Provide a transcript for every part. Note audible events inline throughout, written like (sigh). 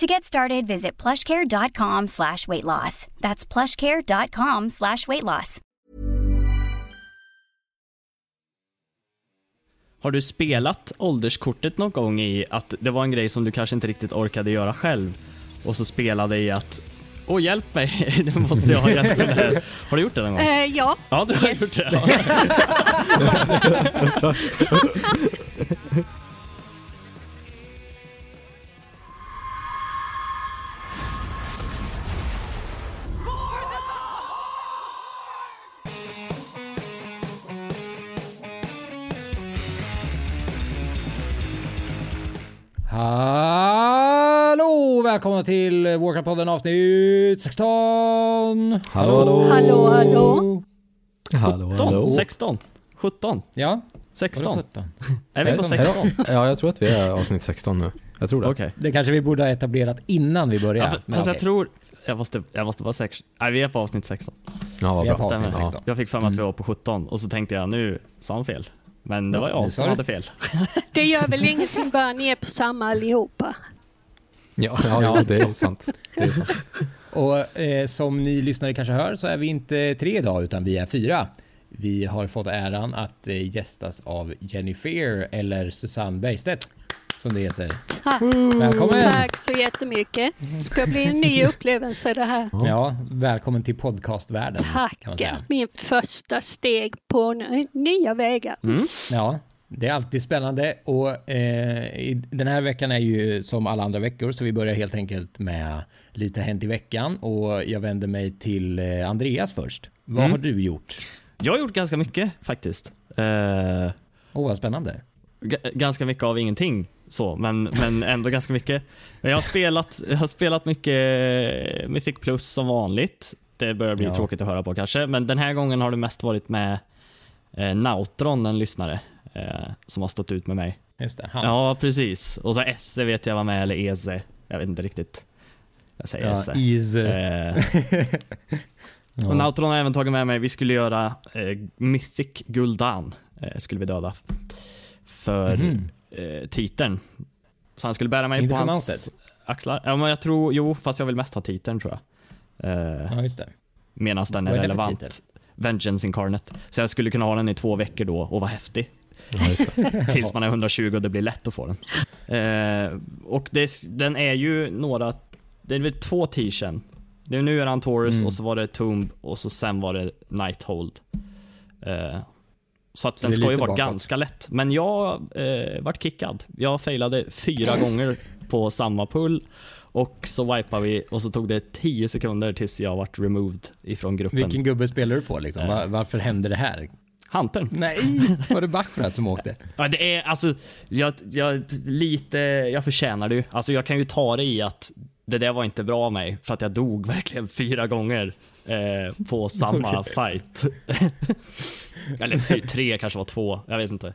To get started, visit plushcare.com slash weight loss. That's plushcare.com slash weight loss. Har du spelat ålderskortet någon gång i att det var en grej som du kanske inte riktigt orkade göra själv och så spelade i att Åh hjälp mig, (laughs) nu måste jag ha hjälp med det här. Har du gjort det någon gång? Eh, ja. Ja, du har Yes. gjort det. Ja. (laughs) (laughs) Hallå! Välkomna till Warcraft-podden avsnitt 16! Hallå, hallå. Hallå, hallå. Hallå, 17, 16, 17, Ja, vadå 16. 17? Är vi på Är det 16? Ja, jag tror att vi är avsnitt 16 nu. Jag tror det. Okej. Det kanske vi borde ha etablerat innan vi började. Ja, för- men fast jag tror, jag måste, jag måste vara säker. Nej, vi är på avsnitt 16. Ja, vad bra. Stämmer. 16. Jag fick för mig att vi Mm. var på 17 och så tänkte jag nu sa han fel. Men det Ja, var jag som hade fel. (laughs) Det gör väl ingenting bara ni är på samma allihopa. Ja, ja, (laughs) ja, det är sant. Det är sant. Och eh, som ni lyssnare kanske hör så är vi inte tre idag utan vi är fyra. Vi har fått äran att eh, gästas av Jennifer eller Susanne Bergstedt som det heter. Tack. Välkommen! Tack så jättemycket. Det ska bli en ny upplevelse det här. Ja, välkommen till podcastvärlden kan man Tack. säga. Min första steg på nya vägar. Mm. Ja, det är alltid spännande och eh, den här veckan är ju som alla andra veckor så vi börjar helt enkelt med lite hänt i veckan och jag vänder mig till eh, Andreas först. Vad Mm. har du gjort? Jag har gjort ganska mycket faktiskt. Eh, Åh, vad spännande. g- ganska mycket av ingenting så, men, men ändå ganska mycket. Men Jag har spelat, jag har spelat mycket Music Plus som vanligt. Det börjar bli Ja. tråkigt att höra på kanske, men den här gången har det mest varit med eh, Nautron, en lyssnare, eh, som har stått ut med mig. Just det, han. Ja, precis. Och så Esse vet jag var med, eller Eze. Jag vet inte riktigt. Jag säger Esse. is. Eh, (laughs) Ja. och Nautron har även tagit med mig, vi skulle göra eh, Mythic Guldan, eh, skulle vi döda. För Mhm. Eh, titeln. Så han skulle bära mig Inte på hans mounted? axlar. Ja men jag tror, jo fast jag vill mest ha titeln tror jag. Eh, Ja, just det. Medan den är är relevant. Vengeance Incarnate. Så jag skulle kunna ha den i två veckor då och vara häftig. Ja. (laughs) Tills man är 120 och det blir lätt att få den. Eh, och det, den är ju några, det är väl två är nu är han Taurus Mm. och så var det Tomb och så sen var det Nighthold. Eh, så att den ska ju vara bakåt. ganska lätt. Men jag eh, vart kickad. Jag failade fyra gånger på samma pull. Och så wipade vi och så tog det 10 sekunder tills jag vart removed ifrån gruppen. Vilken gubbe spelar du på liksom? Eh. Va- Varför hände det här? Huntern. Nej, var det Baccarat som åkte? (laughs) Ja, det är alltså, jag, jag, lite, jag förtjänar det ju. Alltså jag kan ju ta det i att det där var inte bra av mig för att jag dog verkligen fyra gånger eh, på samma (laughs) fight. (laughs) Eller tre kanske var två, jag vet inte.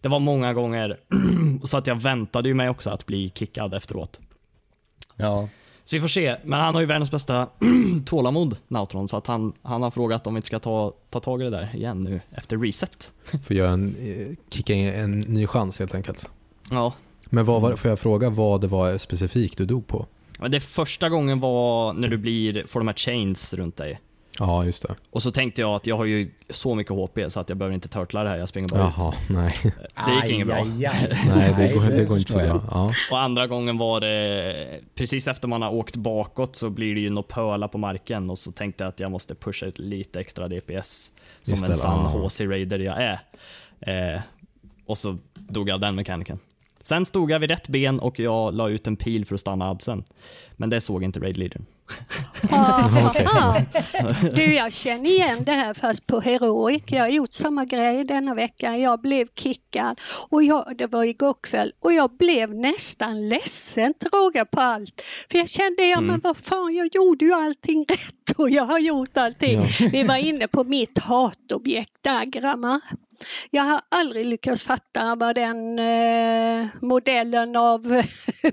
Det var många gånger, (clears throat) så att jag väntade ju mig också att bli kickad efteråt. Ja. Så vi får se, men han har ju världens bästa (clears throat) tålamod, Nautron, så att han, han har frågat om vi inte ska ta, ta tag i det där igen nu efter reset. (laughs) Får göra en, eh, kicka in en ny chans helt enkelt. Ja, Men vad var, får jag fråga vad det var specifikt du dog på? Men det första gången var när du blir, får de här chains runt dig. Ja, just det. Och så tänkte jag att jag har ju så mycket HP så att jag behöver inte turtla det här, jag springer bara ut. Jaha, nej. Det gick inget bra. Aj, aj, aj. (laughs) Nej, det går, det går inte så bra. Ja. Och andra gången var det, precis efter man har åkt bakåt så blir det ju något pöla på marken och så tänkte jag att jag måste pusha ut lite extra DPS som Just en sann. HC-raider jag är. Eh, och så dog jag av den mekaniken. Sen stod jag vid rätt ben och jag la ut en pil för att stanna adsen. Men det såg inte raid leadern. Ah, (laughs) ah. Du, jag känner igen det här fast på Heroic. Jag har gjort samma grej denna vecka. Jag blev kickad och jag, det var igår kväll och jag blev nästan ledsen till råga på allt. För jag kände, ja men vad fan, jag gjorde ju allting (laughs) rätt och jag har gjort allting. Vi var inne på mitt hatobjekt Dagrama. Jag har aldrig lyckats fatta vad den eh, modellen av eh,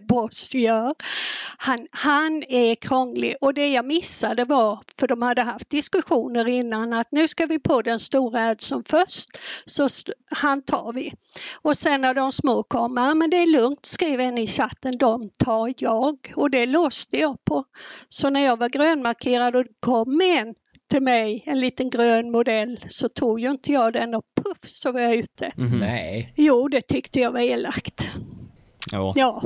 (laughs) boss gör. Han, han är krånglig och det jag missade var, för de hade haft diskussioner innan, att nu ska vi på den stora som först, så han tar vi. Och sen när de små kommer, men det är lugnt, skrev en i chatten, de tar jag. Och det låste jag på. Så när jag var grönmarkerad och det kom en till mig, en liten grön modell, så tog ju inte jag den och puff så var jag ute. Nej. Jo, det tyckte jag var elakt. Ja. Ja.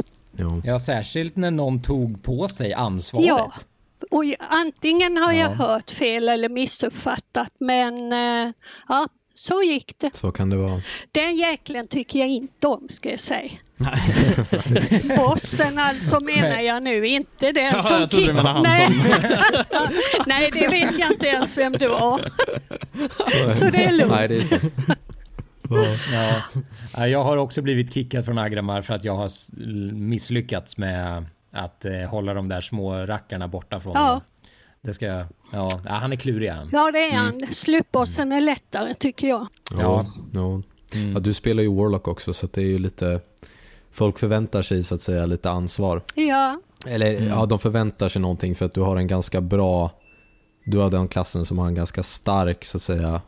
Ja, särskilt när någon tog på sig ansvaret. Ja. och jag- antingen har jag Ja. hört fel eller missuppfattat, men eh, ja, så gick det. Så kan det vara. Den jäkeln tycker jag inte om, ska jag säga. (laughs) Bossen alltså menar jag nu, inte den Ja, som jag trodde du menade Nej. (laughs) Nej, det vet jag inte ens vem det var. (laughs) Så det är lugnt. Nej, det är så. Ja. Ja, Jag har också blivit kickad från Agramar för att jag har misslyckats med att eh, hålla de där små rackarna borta från Ja. Det ska jag... Ja, ja, han är klurig han. Ja, det är han. Slutbossen är lättare, tycker jag. Ja. Ja. Ja. Mm. Ja, du spelar ju Warlock också så det är ju lite... Folk förväntar sig så att säga lite ansvar. Ja, Eller Mm. ja, de förväntar sig någonting för att du har en ganska bra... Du har den klassen som har en ganska stark så att säga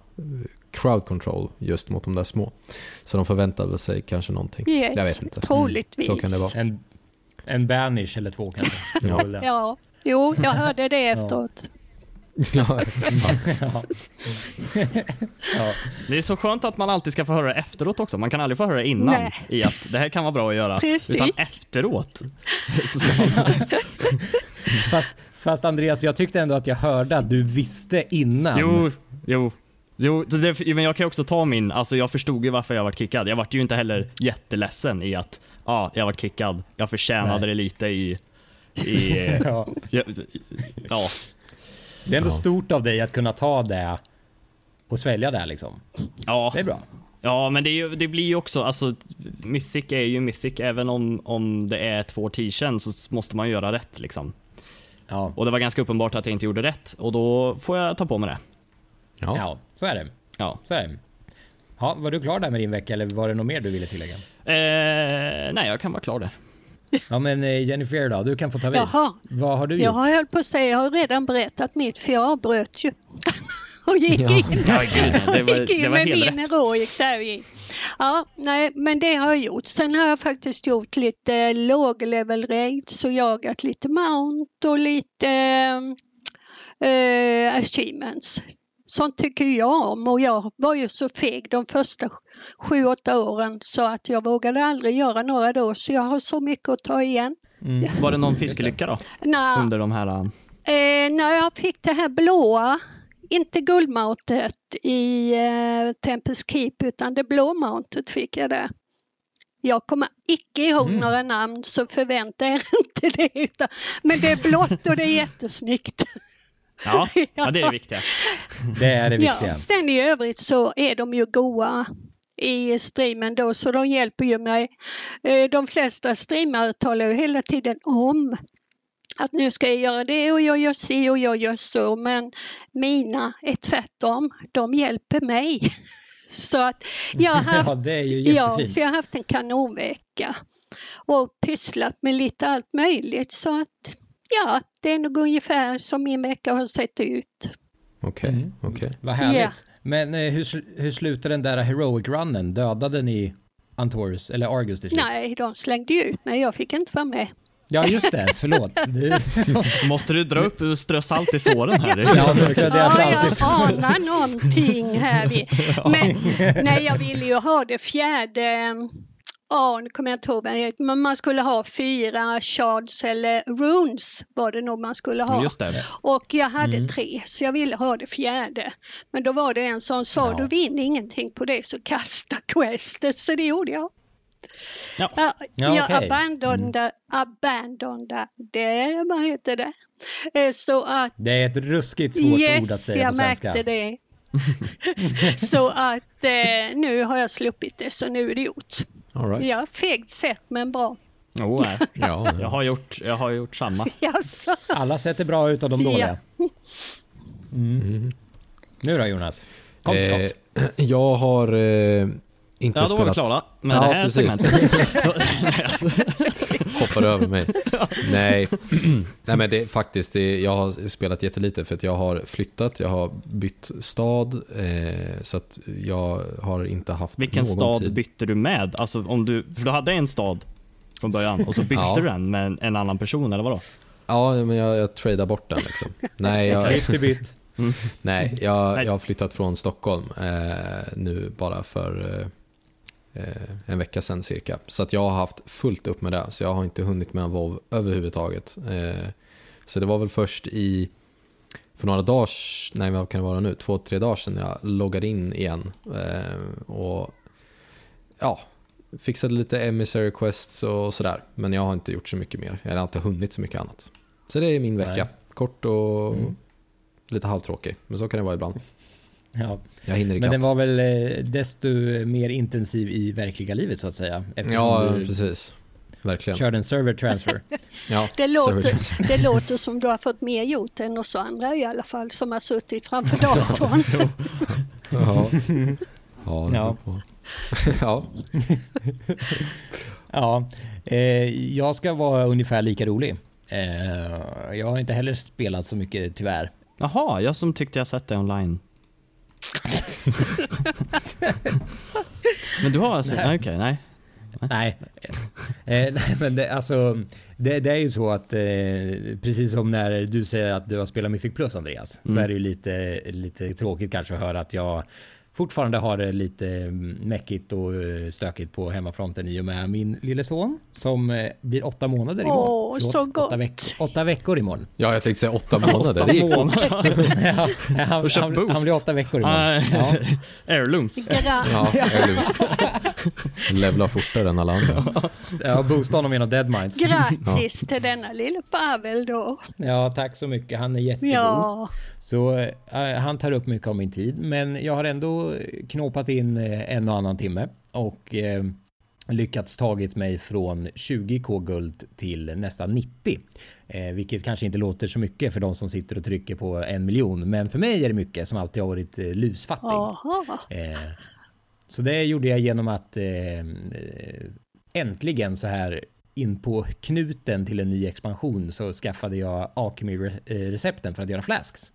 crowd control just mot de där små. Så de förväntar väl sig kanske någonting. yes, Jag vet inte. troligtvis. Så kan det vara. En, en banish eller två kanske. Det. Ja, jo, jag (laughs) hörde det efteråt. Ja. (laughs) Ja. ja. Det är så skönt att man alltid ska få höra det efteråt också. Man kan aldrig få höra det innan Nej. i att det här kan vara bra att göra. Precis. Utan efteråt (laughs) så ska man... Fast, fast Andreas, jag tyckte ändå att jag hörde att du visste innan. Jo, jo. Jo, det, men jag kan också ta min, alltså jag förstod ju varför jag var kickad. Jag vart ju inte heller jätteledsen i att, ja, ah, jag vart kickad. Jag förtjänade Nej. det lite i, i, (laughs) Ja. ja, ja. Det är ändå Ja. stort av dig att kunna ta det och svälja det liksom. ja. Det är bra. Ja, men det, är ju, det blir ju också, alltså Mythic är ju Mythic, även om, om det är två t så måste man göra rätt liksom. Ja. Och det var ganska uppenbart att jag inte gjorde rätt och då får jag ta på mig det. Ja. ja, så är det. Ja. Så är det. Ja, var du klar där med din vecka eller var det något mer du ville tillägga? Eh, nej, jag kan vara klar där. Ja men eh, Jennifer då, du kan få ta vid. Jaha. Vad har du Jag gjort? har höll på att säga, jag har redan berättat mitt för jag avbröt ju. (laughs) och gick Ja. in, Ja, gud, det var, gick in det var med helt min heroic där i. Ja, nej, men det har jag gjort. Sen har jag faktiskt gjort lite låg-level raids och jagat lite mount och lite eh, achievements. Sånt tycker jag om och jag var ju så feg de första sju, åtta åren så att jag vågade aldrig göra några då så jag har så mycket att ta igen. Var det någon fiskelycka då? Nej, Under de här... Eh, när jag fick det här blåa, inte guldmountet i eh, Tempest Keep utan det blå mountet fick jag där. Jag kommer icke ihåg Mm. några namn så förvänta er (laughs) inte det. Utan, men det är blått och det är jättesnyggt. Ja, (laughs) ja, det är det viktiga. (laughs) Det är det Ja, viktiga. sen i övrigt så är de ju goa i streamen då så de hjälper ju mig. Eh, De flesta streamare talar ju hela tiden om att nu ska jag göra det och jag gör si och jag gör så men mina är tvärtom. De hjälper mig. (laughs) Så att jag har haft, Ja, det är ju ja, så jag har haft en kanonvecka och pysslat med lite allt möjligt så att ja, det är nog ungefär som min vecka har sett ut. Okej, Mm. okej. Vad härligt. Ja. Men eh, hur, hur slutade den där heroic runnen? Dödade ni Antorus eller Argus till slut? Nej, de slängde ju ut mig. Jag fick inte vara med. Ja, just det. Förlåt. (laughs) (laughs) Måste du dra upp och strö salt i såren här? ja, nu strödde jag Ja, salt i jag anar någonting här. Vi. (laughs) Men nej, jag ville ju ha det fjärde, nu kommer jag inte ihåg men man skulle ha fyra shards eller runes var det nog man skulle ha. Och jag hade Mm. tre, så jag ville ha det fjärde. Men då var det en som sa, Ja. du vinner ingenting på det så kasta questet, så det gjorde jag. Ja. Ja, Ja, jag okej. Mm. abandonade, abandonade det, vad heter det? Eh, Så att Det är ett ruskigt svårt ord att Yes, säga jag på svenska. märkte det. (laughs) så att eh, nu har jag sluppit det, så nu är det gjort. All right. Ja, fegt sätt men bra. Oh, nej. (laughs) Ja, Jag har gjort, jag har gjort samma. (laughs) Jaså? Alla sätter bra ut och de dåliga. Mm. Nu då Jonas? Kom Eh, skott. (clears throat) jag har eh, inte Ja, då var vi klara med Ja, det här precis. segmentet. (laughs) Hoppar över mig. Nej. (clears throat) Nej men det är faktiskt, det, jag har spelat jättelite för att jag har flyttat, jag har bytt stad. Eh, så att jag har inte haft Vilken någon stad tid. bytte du med? Alltså om du, för du hade en stad från början och så bytte Ja. du den med en, en annan person eller vadå? Ja, men jag, jag tradar bort den liksom. Nej, jag, Bytt bytt. nej, jag, jag har flyttat från Stockholm eh, nu bara för eh, en vecka sedan cirka. Så att jag har haft fullt upp med det. Så jag har inte hunnit med en WoW överhuvudtaget. Eh, så det var väl först i, för några dagar, nej vad kan det vara nu, två, tre dagar sedan jag loggade in igen. Eh, och ja, fixade lite emissary quests och sådär. Men jag har inte gjort så mycket mer. Jag har inte hunnit så mycket annat. Så det är min vecka. Nej. Kort och Mm. lite halvtråkig. Men så kan det vara ibland. Ja. Jag hinner Men ikapp. den var väl eh, desto mer intensiv i verkliga livet så att säga. Ja, du precis. Verkligen. körde en server transfer. (laughs) Ja, Det server låter, transfer. det låter som du har fått mer gjort än oss andra i alla fall som har suttit framför (laughs) datorn. (laughs) Ja, ja, Ja. ja. Ja, eh, jag ska vara ungefär lika rolig. Eh, jag har inte heller spelat så mycket tyvärr. Jaha, jag som tyckte jag sett det online. (laughs) Men du har alltså, Nej. nej. okej, nej. Nej, eh, nej men det, alltså, det, det är ju så att eh, precis som när du säger att du har spelat Mythic Plus Andreas, så Mm. är det ju lite, lite tråkigt kanske att höra att jag fortfarande har det lite mm, mäckigt och eh, stökigt på hemmafronten i och med min lille son som eh, blir åtta månader imorgon. Åh, så Åtta, gott. veck, åtta veckor imorgon. ja, jag tänkte säga åtta månader. Åtta Det gick (laughs) ja, han, han, boost. han blir åtta veckor imorgon. (laughs) Ja. Heirlooms. Gra- (laughs) Ja, Levla fortare än alla andra. Ja, boosta honom genom Deadminds. Grattis till denna lille Pavel då. Ja, tack så mycket. Han är jättegod. Ja, Så eh, han tar upp mycket av min tid, men jag har ändå knåpat in eh, en och annan timme och eh, lyckats tagit mig från 20k guld till nästan 90. Eh, vilket kanske inte låter så mycket för de som sitter och trycker på en miljon, men för mig är det mycket som alltid har varit eh, lusfattig. Eh, så det gjorde jag genom att eh, eh, äntligen så här in på knuten till en ny expansion så skaffade jag Alchemy-recepten för att göra flasks.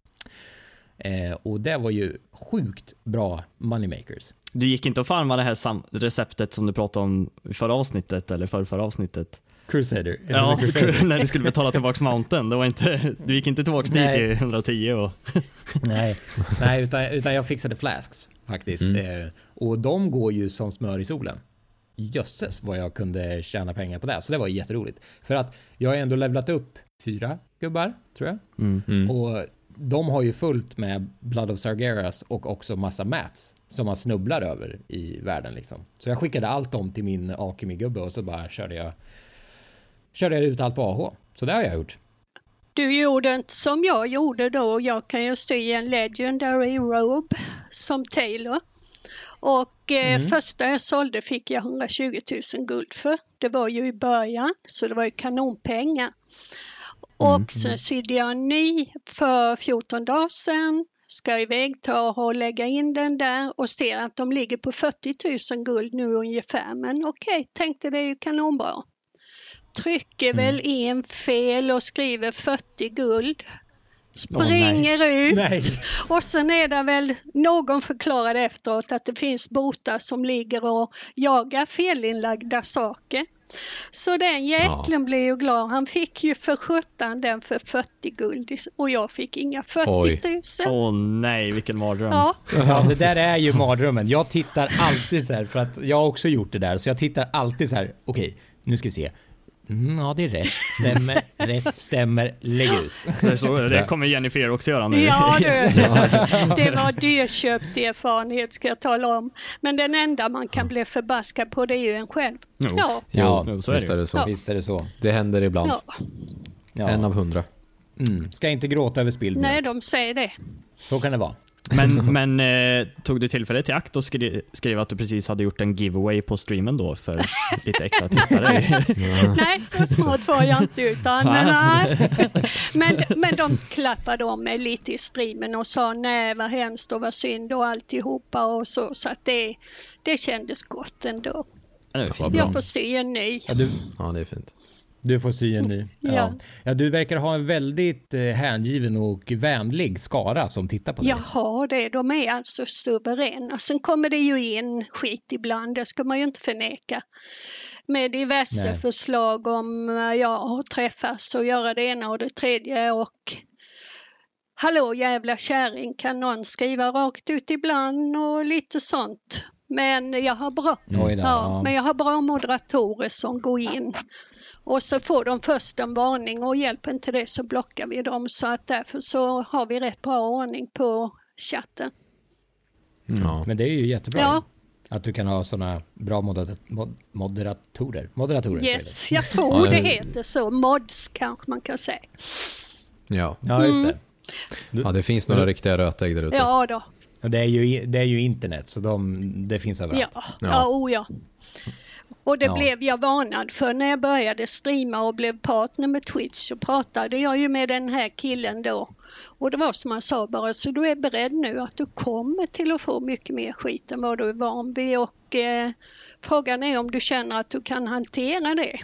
Eh, och det var ju sjukt bra moneymakers. Du gick inte och farmade det här sam- receptet som du pratade om i förra avsnittet eller för förra avsnittet? Crusader. Ja, Crusader. (laughs) när du skulle betala tillbaks mountain. Det var inte, du gick inte tillbaks dit i 110 och... (laughs) Nej, nej utan, utan jag fixade flasks faktiskt. Eh, och de går ju som smör i solen. Jösses vad jag kunde tjäna pengar på det. Så det var jätteroligt. För att jag har ändå levlat upp fyra gubbar, tror jag. Mm. Och de har ju fullt med Blood of Sargeras och också massa mats som man snubblar över i världen liksom. Så jag skickade allt om till min Alchemy-gubbe och så bara körde jag körde jag ut allt på AH. Så det har jag gjort. Du gjorde inte som jag gjorde då. Jag kan ju sy en Legendary Robe som Taylor. Och eh, första jag sålde fick jag 120 000 guld för. Det var ju i början, så det var ju kanonpengar. Och sen sydde jag en ny för 14 dagar sedan. Ska iväg ta och lägga in den där och ser att de ligger på 40 000 guld nu ungefär. Men okej, tänkte det är ju kanonbra. Trycker väl in fel och skriver 40 guld. Springer ut Nej. (laughs) och sen är det väl någon förklarade efteråt att det finns botar som ligger och jagar felinlagda saker. Så den jäkeln blev ju glad. Han fick ju för 17 den för 40 guld och jag fick inga 40 000. Åh nej, vilken mardröm. Ja, Ja, det där är ju mardrömmen. Jag tittar alltid så här, för att jag har också gjort det där, så jag tittar alltid så här, okej, nu ska vi se. Mm, ja, det är rätt. Stämmer, (laughs) rätt, stämmer, lägg ut. Det, är så, det kommer Jennifer också göra nu. ja du, (laughs) det var dyrköpt erfarenhet ska jag tala om. Men den enda man kan bli förbaskad på det är ju en själv. Jo. Ja, Ja, Jo, så är visst det är det så. Ja. Visst är det så. Det händer ibland. ja. En av hundra. Mm. Ska inte gråta över spilld Nej, de säger det. Så kan det vara. (laughs) Men, men eh, tog du tillfället i akt och skri skrev att du precis hade gjort en giveaway på streamen då för lite extra tittare? (laughs) Nej, så smart var jag inte utan nej. Men, men de klappade om mig lite i streamen och sa nej vad hemskt och vad synd och alltihopa och så. Så att det, det kändes gott ändå. Ja. Jag får sy en ny. Ja, du, Ja, det är fint. Du får sy en ny. (laughs) Ja. Ja. Ja. du verkar ha en väldigt eh, hängiven och vänlig skara som tittar på dig. Jaha, det, de är alltså suveräna. Sen kommer det ju in skit ibland, det ska man ju inte förneka. Med diverse Nej. förslag om eh, ja, att träffas och göra det ena och det tredje och Hallå jävla kärring, kan någon skriva rakt ut ibland och lite sånt. Men jag har bra, ja. men jag har bra moderatorer som går in. Och så får de först en varning och hjälper inte det så blockar vi dem. Så att därför så har vi rätt bra ordning på chatten. Ja. Men det är ju jättebra Ja. att du kan ha såna bra moder mod moderatorer. Moderatorer. Yes, jag tror det heter så. Mods kanske man kan säga. Ja. Ja, just det. ja, det finns några riktiga rötägg där ute. Ja då. Det är ju, det är ju internet, så de, det finns överallt. Ja, Ja. ja, oh ja. Och det Ja. blev jag varnad för när jag började streama och blev partner med Twitch så pratade jag ju med den här killen då. Och det var som han sa bara, så du är beredd nu att du kommer till att få mycket mer skit än vad du är van vid och eh, frågan är om du känner att du kan hantera det.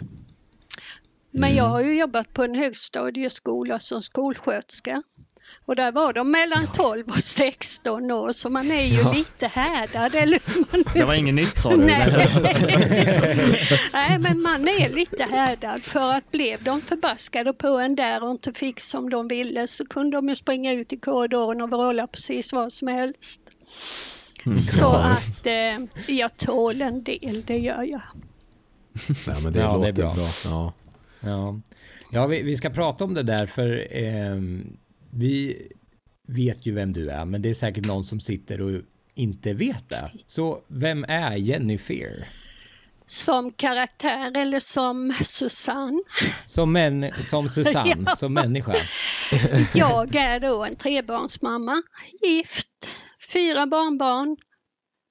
Men jag har ju jobbat på en högstadieskola som skolsköterska. Och där var de mellan 12 och 16 år så man är ju lite härdad. Eller hur man Det var inget nytt sa du? (laughs) Nej. Nej, men man är lite härdad för att blev de förbaskade på en där och inte fick som de ville så kunde de ju springa ut i korridoren och vråla precis vad som helst. Så Ja, att eh, jag tål en del, det gör jag. (laughs) Ja, men det Ja, det låter är bra. bra. Ja. Ja, ja vi, vi ska prata om det där för ehm, vi vet ju vem du är, men det är säkert någon som sitter och inte vet det. Så vem är Jenny Fear? Som karaktär eller som Susanne. Som, män, som Susanne, (laughs) Ja. som människa. (laughs) Jag är då en trebarnsmamma, gift, fyra barnbarn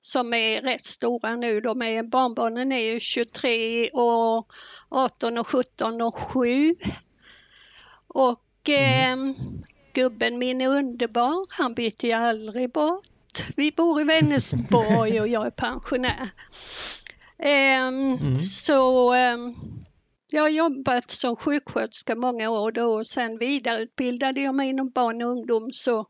som är rätt stora nu. De är, barnbarnen är ju 23 och 18 och 17 och 7. Och eh, gubben min är underbar, han byter ju aldrig bort. Vi bor i Vänersborg och jag är pensionär. Ehm, Så ehm, jag har jobbat som sjuksköterska många år då och sen vidareutbildade jag mig inom barn och ungdom så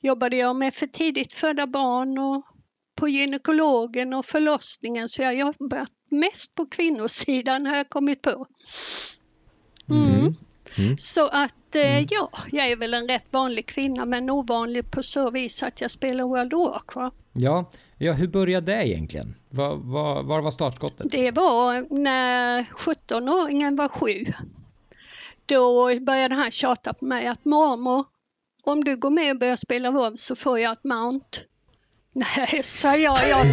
jobbade jag med för tidigt födda barn och på gynekologen och förlossningen så jag har jobbat mest på kvinnosidan har jag kommit på. Mm. Så att eh, ja, jag är väl en rätt vanlig kvinna men ovanlig på så vis att jag spelar World of Warcraft. Ja, ja hur började det egentligen? Var, var, var var startskottet? Det var när 17-åringen var sju. Då började han tjata på mig att mormor, om du går med och börjar spela WoW så får jag ett mount. Nej, sa jag. Jag,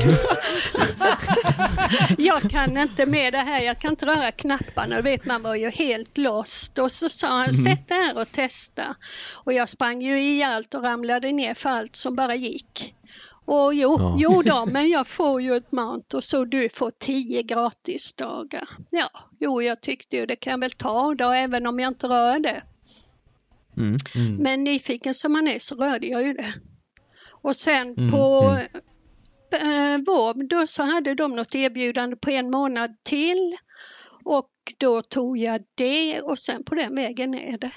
jag kan inte med det här. Jag kan inte röra knapparna. Vet, man var ju helt lost. Och så sa han, sätt det här och testa. Och jag sprang ju i allt och ramlade ner för allt som bara gick. Och jo, Ja. jo då, men jag får ju ett mount och så du får tio gratisdagar. Ja, jo, jag tyckte ju det kan jag väl ta då, även om jag inte rör det. Mm. Men nyfiken som man är så rörde jag ju det. Och sen på eh, vår, då så hade de något erbjudande på en månad till. Och då tog jag det och sen på den vägen är det.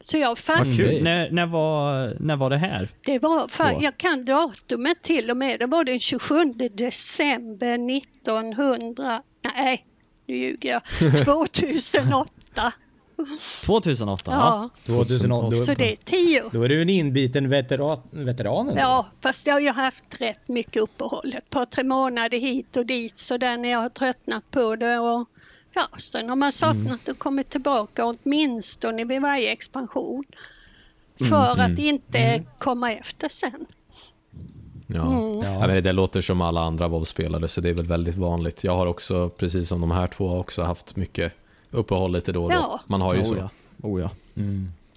Så jag fastnade. kul. När, när, var, när var det här? Det var, för, jag kan datumet till och med. Det var den 27 december 1900. Nej, nu ljuger jag, (laughs) 2008. 2008? Ja, 2008. så det är tio. Då är du en inbiten veteran, veteran ändå. Ja, fast jag har ju haft rätt mycket uppehåll. Ett par, tre månader hit och dit så där när jag har tröttnat på det. Och, ja, sen har man saknat att komma tillbaka åtminstone vid varje expansion. För att inte komma efter sen. Ja. Mm. Ja. men det låter som alla andra WoW-spelare så det är väl väldigt vanligt. Jag har också, precis som de här två, också haft mycket uppehåll lite då och då. Ja. Man har ju Oh så. ja. Oh ja.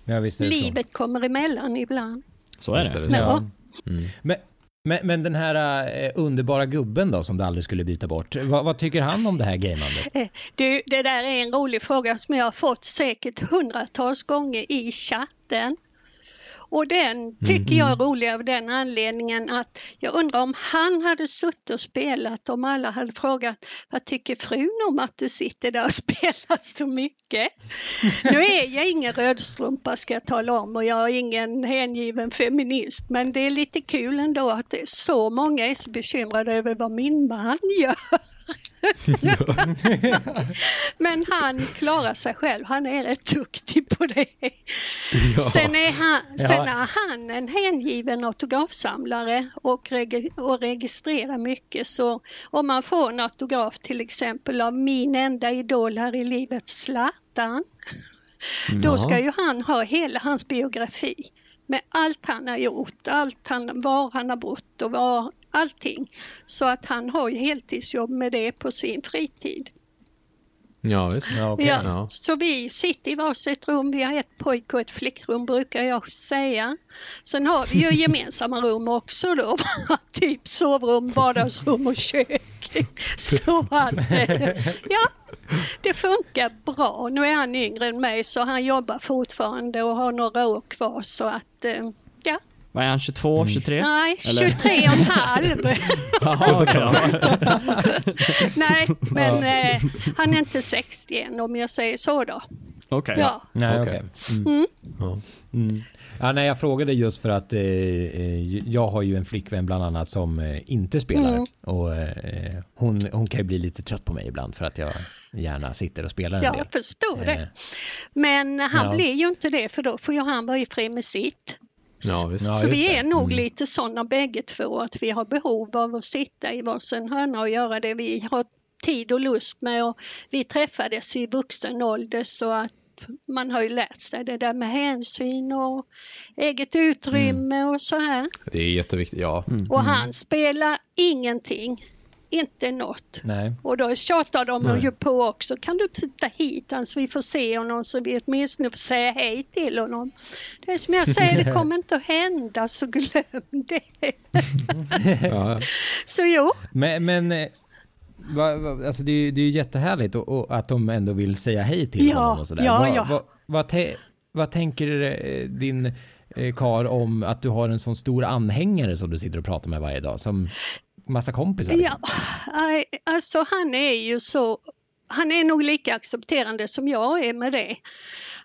Ja, visst är det så. Livet kommer emellan ibland. Så är det. är det så. Ja. Mm. Men, men, men den här eh, underbara gubben då som du aldrig skulle byta bort. Vad, vad tycker han om det här gameandet? Eh, Du, det där är en rolig fråga som jag har fått säkert hundratals gånger i chatten. Och den tycker jag är rolig av den anledningen att jag undrar om han hade suttit och spelat om alla hade frågat vad tycker frun om att du sitter där och (laughs) spelar så mycket? Nu är jag ingen rödstrumpa ska jag tala om och jag är ingen hängiven feminist men det är lite kul ändå att så många är så bekymrade över vad min man gör. (laughs) Men han klarar sig själv, han är rätt duktig på det. Sen, är han, sen är han en hängiven autografsamlare och, reg- och registrerar mycket. Så om man får en autograf till exempel av min enda idol här i livet, Zlatan, då ska ju han ha hela hans biografi med allt han har gjort, allt han, var han har bott och var, allting. Så att han har ju heltidsjobb med det på sin fritid. Ja, visst. Ja, okej. Ja, Ja. Så vi sitter i varsitt rum, vi har ett pojk och ett flickrum brukar jag säga. Sen har vi ju (laughs) gemensamma rum också då, (laughs) typ sovrum, vardagsrum och kök. (laughs) Så att, eh, ja, det funkar bra. Nu är han yngre än mig så han jobbar fortfarande och har några år kvar så att, eh, ja, Vad är han, 22, 23? nej, Eller? 23 och en halv. (laughs) Jaha. (laughs) Nej, men eh, han är inte 60 än om jag säger så då. Okej. Ja. Nej, okej. Mm. Mm. Ja, nej, jag frågade just för att eh, eh, jag har ju en flickvän bland annat som eh, inte spelar. Mm. Och eh, hon, hon kan ju bli lite trött på mig ibland för att jag gärna sitter och spelar en Ja, del. jag förstår det. Eh, Men han Ja. blir ju inte det för då får ju han vara i med sitt. Ja, så vi det. är nog Mm. lite sådana bägge två att vi har behov av att sitta i varsin hörna och göra det vi har tid och lust med. Och vi träffades i vuxen ålder så att man har ju lärt sig det där med hänsyn och eget utrymme och så här. Det är jätteviktigt. Ja, Och han spelar ingenting, inte något. Nej. Och då tjatar de ju på också. Kan du titta hit så vi får se honom så vi åtminstone får säga hej till honom. Det är som jag säger, det (laughs) kommer inte att hända så glöm det. (laughs) ja. Så jo, Men, men eh, va, va, alltså det, är det är ju jättehärligt och, och att de ändå vill säga hej till Ja, honom och sådär. ja, vad, ja. Vad, te, tänker eh, din eh, kar om att du har en sån stor anhängare som du sitter och pratar med varje dag? Som massa kompisar? ja, alltså han är ju så, han är nog lika accepterande som jag är med det.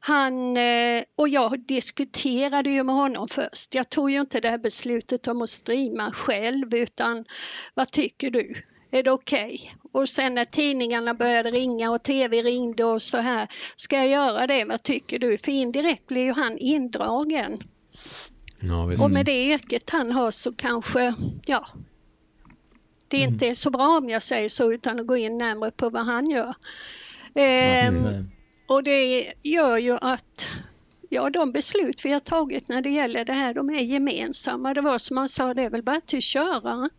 Han, eh, och jag diskuterade ju med honom först. Jag tog ju inte det här beslutet om att streama själv utan vad tycker du? Är det okej? Och sen när tidningarna började ringa och tv ringde och så här. Ska jag göra det? Vad tycker du? För indirekt blir ju han indragen. ja. Och med det yrket han har så kanske, ja, det inte är så bra om jag säger så utan att gå in närmare på vad han gör. Ehm, och det gör ju att ja, de beslut vi har tagit när det gäller det här, de är gemensamma. Det var som han sa, det är väl bara till köra.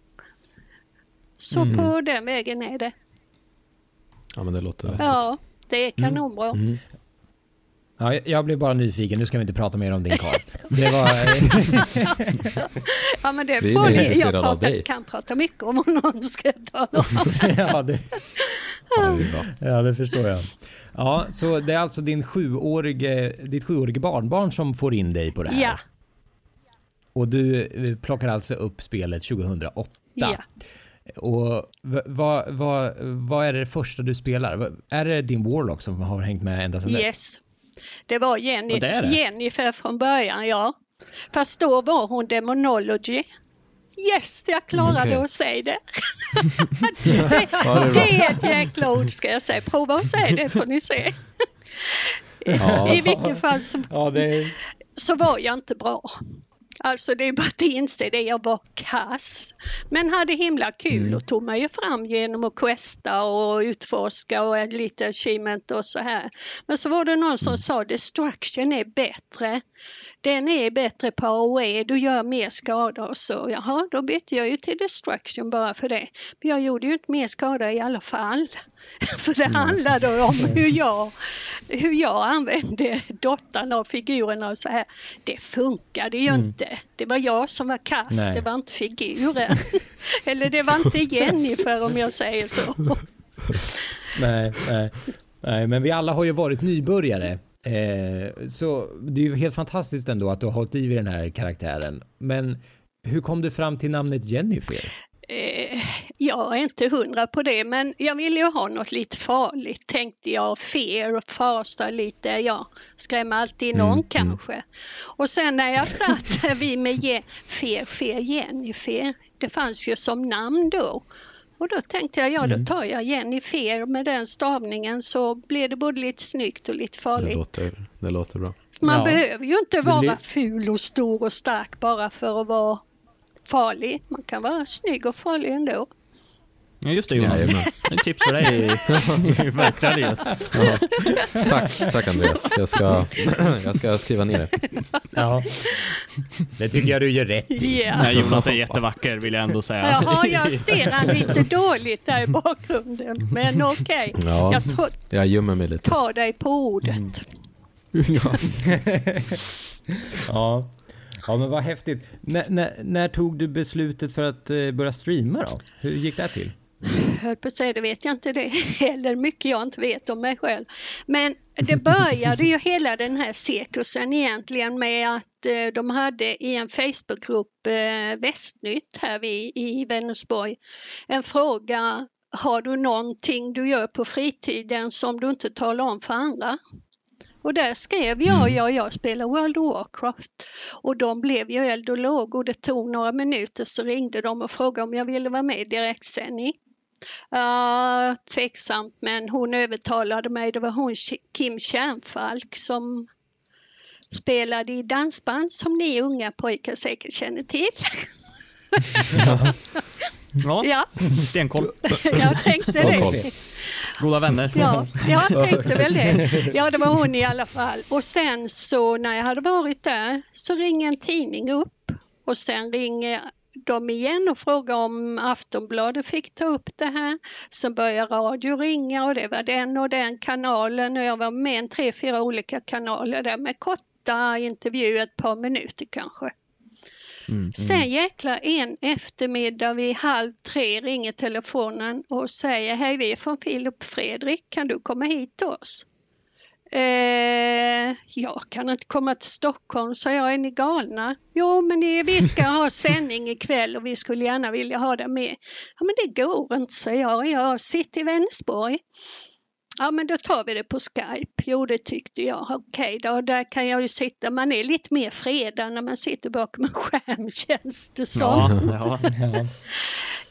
Så på den vägen är det. Ja, men det låter vettigt. Ja, det är kanonbra. Ja, jag- blev bara nyfiken, nu ska vi inte prata mer om din karl. (laughs) Det var... Ja, men det Vi får vi. Jag pratar, kan prata mycket om honom, ska jag tala om. (laughs) ja, det, Ja, det ja, det förstår jag. Ja, så det är alltså din sjuårige, ditt sjuårige barnbarn som får in dig på det här? Ja, Och du eh, plockar alltså upp spelet 2008? ja. Och vad, vad, vad är det första du spelar? Är det din Warlock som har hängt med ända sedan dess? Yes. Det var Jenny, det det. Jennifer från början, ja. Fast då var hon Demonology. Yes, jag klarade Okej. att säga det. (laughs) det, Ja, det är bra. det är ett jäkla ord ska jag säga. Prova att säga det får ni se. I vilket fall det... så var jag inte bra. Alltså det är bara att inse det, jag var kass. Men hade himla kul och tog mig ju fram genom att questa och utforska och lite achievement och så här. Men så var det någon som sa destruction är bättre. Den är bättre på AOE, du gör mer skada och så. Jaha, då bytte jag ju till destruction bara för det. Men jag gjorde ju inte mer skada i alla fall. (laughs) för det handlade om (laughs) hur jag, hur jag använde dottarna och figurerna och så här. Det funkade ju inte. Det var jag som var kass, Nej. det var inte figuren. (laughs) Eller det var inte Jennifer om jag säger så. (laughs) Nej, nej, nej, men vi alla har ju varit nybörjare. Eh, så det är ju helt fantastiskt ändå att du har hållit i vid den här karaktären. Men hur kom du fram till namnet Jennifer? Eh, jag är inte hundra på det, men jag ville ju ha något lite farligt tänkte jag. Fear och fasa lite, ja, skrämma alltid någon kanske. Och sen när jag satt (laughs) vid med Je- Fear, Fear, Jennifer, det fanns ju som namn då. Och då tänkte jag, ja då tar jag Jennifer med den stavningen så blir det både lite snyggt och lite Det farligt. låter, det låter bra. Man Ja. behöver ju inte vara blir- ful och stor och stark bara för att vara farlig. Man kan vara snygg och farlig ändå. Ja, just det Jonas. Jajamän. Ett tips för dig i, verkliga livet. Ja. Tack, tack Andreas. Jag ska, jag ska skriva ner det. Ja, det tycker jag du gör rätt i. Ja. Nej, Jonas är jättevacker vill jag ändå säga. Jaha, jag ser han lite dåligt där i (laughs) bakgrunden. Men okej, Ja, jag jag gömmer mig lite. tar dig på ordet. (laughs) Ja. ja, men vad häftigt. När, när, när tog du beslutet för att eh, börja streama då? Hur gick det till? Höll på att säga, det vet jag inte det heller. Mycket jag inte vet om mig själv. Men det började ju hela den här cirkusen egentligen med att eh, de hade i en Facebookgrupp eh, Västnytt här vid, i Vänersborg en fråga har du någonting du gör på fritiden som du inte talar om för andra? Och där skrev jag, ja, jag spelar World of Warcraft. Och de blev ju eld och lågor. Det tog några minuter så ringde de och frågade om jag ville vara med i direktsändning. Uh, tveksamt, men hon övertalade mig. Det var hon Kim Kärnfalk som spelade i dansband som ni unga pojkar säkert känner till. Ja, (laughs) ja, stenkoll. (laughs) jag tänkte det. Goda vänner. Ja, jag tänkte väl det. Ja, det var hon i alla fall. Och sen så när jag hade varit där så ringer en tidning upp och sen ringer de igen och frågar om Aftonbladet fick ta upp det här. Sen började radio ringa och det var den och den kanalen och jag var med i tre, fyra olika kanaler där med korta intervjuer, ett par minuter kanske. Sen jäkla en eftermiddag vid halv tre ringer telefonen och säger hej vi är från Filip Fredrik, kan du komma hit till oss? Eh, jag kan inte komma till Stockholm, så jag är ni galna? Jo, men det, vi ska ha (laughs) sändning ikväll och vi skulle gärna vilja ha det med. Ja, men det går inte, säger jag. Jag sitter i Vänersborg. Ja, men då tar vi det på Skype. Jo, det tyckte jag. Okej då, där kan jag ju sitta. Man är lite mer fredad när man sitter bakom en skärm, (laughs) känns det som. Ja, ja. (laughs)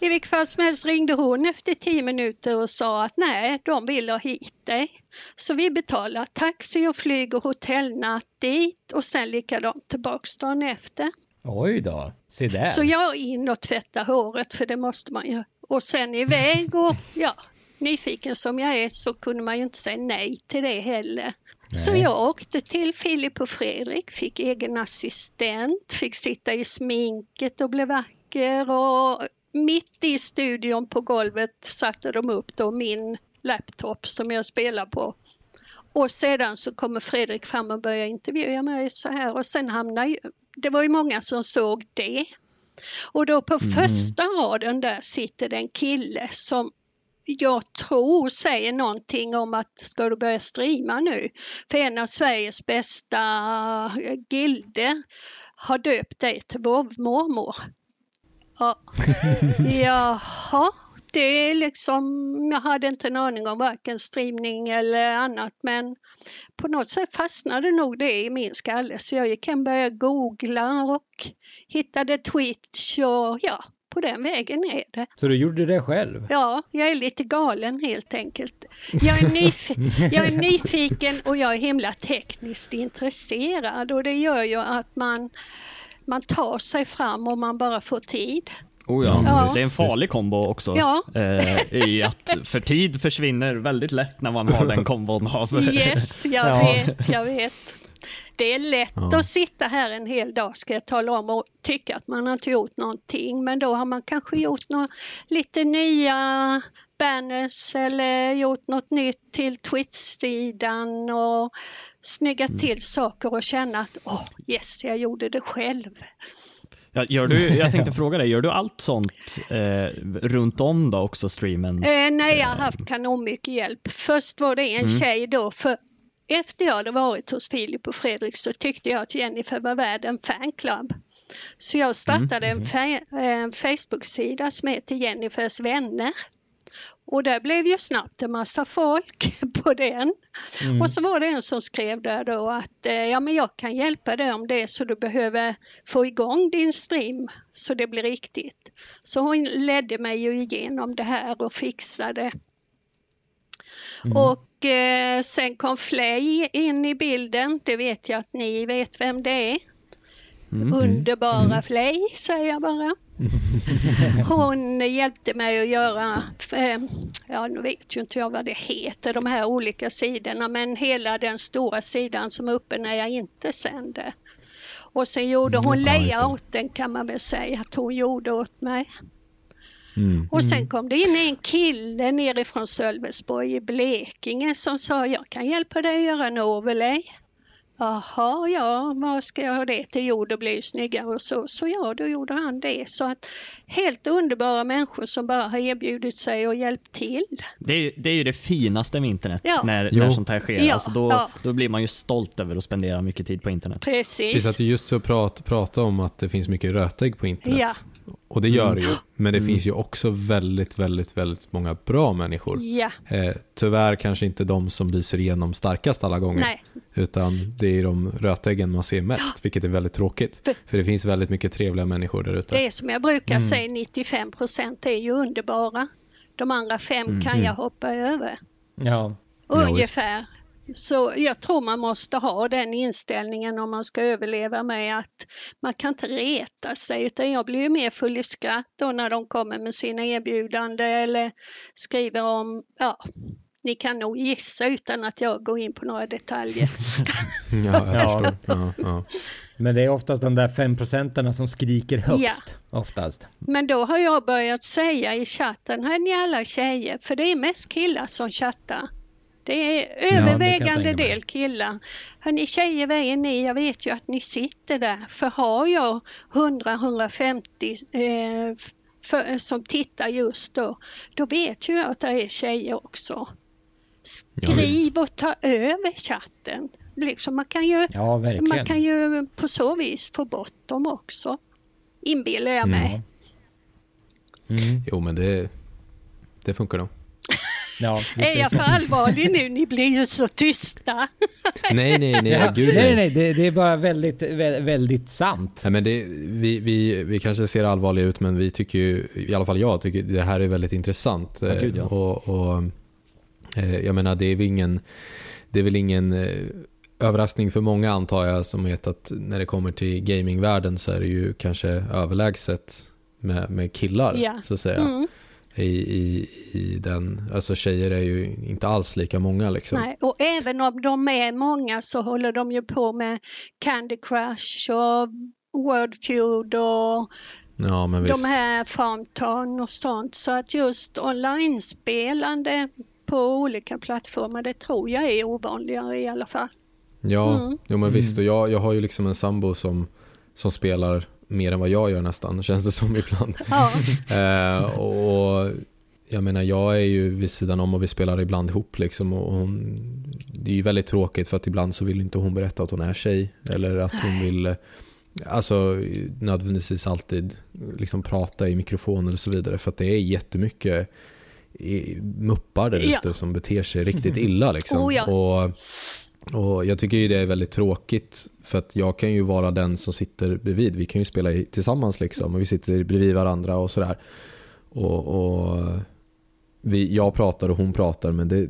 I vilket fall som helst ringde hon efter tio minuter och sa att nej, de vill ha hit dig. Så vi betalar taxi och flyg och hotellnatt dit och sen likadant tillbaks dagen efter. Oj då, se där. Så jag in och tvätta håret för det måste man ju. Och sen iväg och (laughs) ja, nyfiken som jag är så kunde man ju inte säga nej till det heller. Så Nej. jag åkte till Filip och Fredrik, fick egen assistent, fick sitta i sminket och blev vacker och mitt i studion på golvet satte de upp då min laptop som jag spelar på. Och sedan så kommer Fredrik fram och börjar intervjua mig så här och sen hamnar ju, det var ju många som såg det. Och då på första raden där sitter det en kille som jag tror säger någonting om att ska du börja streama nu? För en av Sveriges bästa gilder har döpt dig till vovmormor. Ja. Jaha, det är liksom, jag hade inte en aning om varken streamning eller annat men på något sätt fastnade nog det i min skalle så jag gick hem och började googla och hittade Twitch och ja, på den vägen är det. Så du gjorde det själv? Ja, jag är lite galen helt enkelt. Jag är, nyf- jag är nyfiken och jag är himla tekniskt intresserad och det gör ju att man, man tar sig fram om man bara får tid. Oh ja. Ja. Det är en farlig kombo också. Ja. Eh, I att för tid försvinner väldigt lätt när man har den kombon. (laughs) Alltså. Yes, jag Ja. vet, jag vet. Det är lätt Ja. att sitta här en hel dag ska jag tala om och tycka att man har inte gjort någonting men då har man kanske gjort några lite nya banners eller gjort något nytt till Twitch-sidan och snyggat Mm. till saker och känna att åh yes, jag gjorde det själv. Ja, gör du, jag tänkte (laughs) fråga dig, gör du allt sånt eh, runt om då också, streamen? Eh, nej, jag har haft kanon mycket hjälp. Först var det en tjej då, för efter jag hade varit hos Filip och Fredrik så tyckte jag att Jennifer var värd en fanclub. Så jag startade en, fa- en Facebook-sida som heter Jennifers vänner. Och där blev ju snabbt en massa folk (laughs) på den. Och så var det en som skrev där då att eh, ja, men jag kan hjälpa dig om det är så du behöver få igång din stream så det blir riktigt. Så hon ledde mig ju igenom det här och fixade. Och eh, sen kom Flay in i bilden. Det vet jag att ni vet vem det är. Underbara Flay, säger jag bara. Hon hjälpte mig att göra, eh, ja nu vet ju inte jag vad det heter, de här olika sidorna, men hela den stora sidan som är uppe när jag inte sänder. Och sen gjorde hon det. layouten kan man väl säga att hon gjorde åt mig. Mm. Och sen kom det in en kille nerifrån Sölvesborg i Blekinge som sa jag kan hjälpa dig att göra en overlay. Jaha, ja, vad ska jag ha det till? Jo, det blir ju snyggare och så. Så ja, då gjorde han det. Så att helt underbara människor som bara har erbjudit sig och hjälpt till. Det är, ju- det är ju det finaste med internet, Ja. när, Jo. när sånt här sker. Ja, Alltså då, ja. då blir man ju stolt över att spendera mycket tid på internet. Vi Precis. satt ju just och prat, pratade om att det finns mycket rötägg på internet. Ja. Och det gör det ju. Men det finns ju också väldigt, väldigt, väldigt många bra människor. Ja, Eh, tyvärr kanske inte de som lyser igenom starkast alla gånger. nej, Utan det är de rötäggen man ser mest, vilket är väldigt tråkigt. För- För det finns väldigt mycket trevliga människor där ute. det är som jag brukar säga, 95 procent är ju underbara. De andra fem kan jag hoppa över. Ja. Ungefär. Så jag tror man måste ha den inställningen om man ska överleva med att man kan inte reta sig utan jag blir ju mer full i skratt då när de kommer med sina erbjudanden eller skriver om, ja, ni kan nog gissa utan att jag går in på några detaljer. (laughs) Ja, jag Ja. Ja, ja. Men det är oftast de där fem procenterna som skriker högst. Oftast. Men då har jag börjat säga i chatten, här är ni alla tjejer, för det är mest killar som chattar. Det är övervägande tänka mig. del killar. Hörni tjejer, vad är ni? Jag vet ju att ni sitter där. För har jag 100-150 eh, för, som tittar just då, då vet ju jag att det är tjejer också. Ja, Skriv och ta över chatten. Liksom man, kan ju, Ja, man kan ju på så vis få bort dem också. Inbillar jag mig. Mm. Jo, men det, det funkar nog. Ja, Är jag för allvarlig nu? Ni blir ju så tysta. Nej, nej, nej, Ja, gud nej, nej, nej. det, det är bara väldigt, vä- väldigt sant. Nej, men det, vi, vi, vi kanske ser allvarliga ut, men vi tycker ju, i alla fall jag, tycker det här är väldigt intressant. Ja, gud, ja. Och, och, eh, jag menar, det är väl ingen, det är väl ingen eh, överraskning för många antar jag som vet att när det kommer till gamingvärlden så är det ju kanske överlägset med, med killar, Ja. så att säga. Mm. I, i, I den, alltså tjejer är ju inte alls lika många liksom. Nej, och även om de är många så håller de ju på med Candy Crush och Wordfeud och Ja, men visst. de här Farmtown och sånt. Så att just online-spelande på olika plattformar, det tror jag är ovanligare i alla fall. Ja, Mm. jo, men visst. Och jag, jag har ju liksom en sambo som, som spelar mer än vad jag gör nästan, känns det som (laughs) ibland. Ja, eh, och jag menar, jag är ju vid sidan om och vi spelar ibland ihop liksom. Och hon, det är ju väldigt tråkigt för att ibland så vill inte hon berätta att hon är tjej. Eller att hon vill alltså, nödvändigtvis alltid liksom prata i mikrofoner och så vidare. För att det är jättemycket muppar där Ja. ute som beter sig riktigt (laughs) illa. Liksom. Oh, ja. och, och Jag tycker ju det är väldigt tråkigt för att jag kan ju vara den som sitter bredvid. Vi kan ju spela tillsammans liksom och vi sitter bredvid varandra och sådär. Och, och vi, jag pratar och hon pratar men det,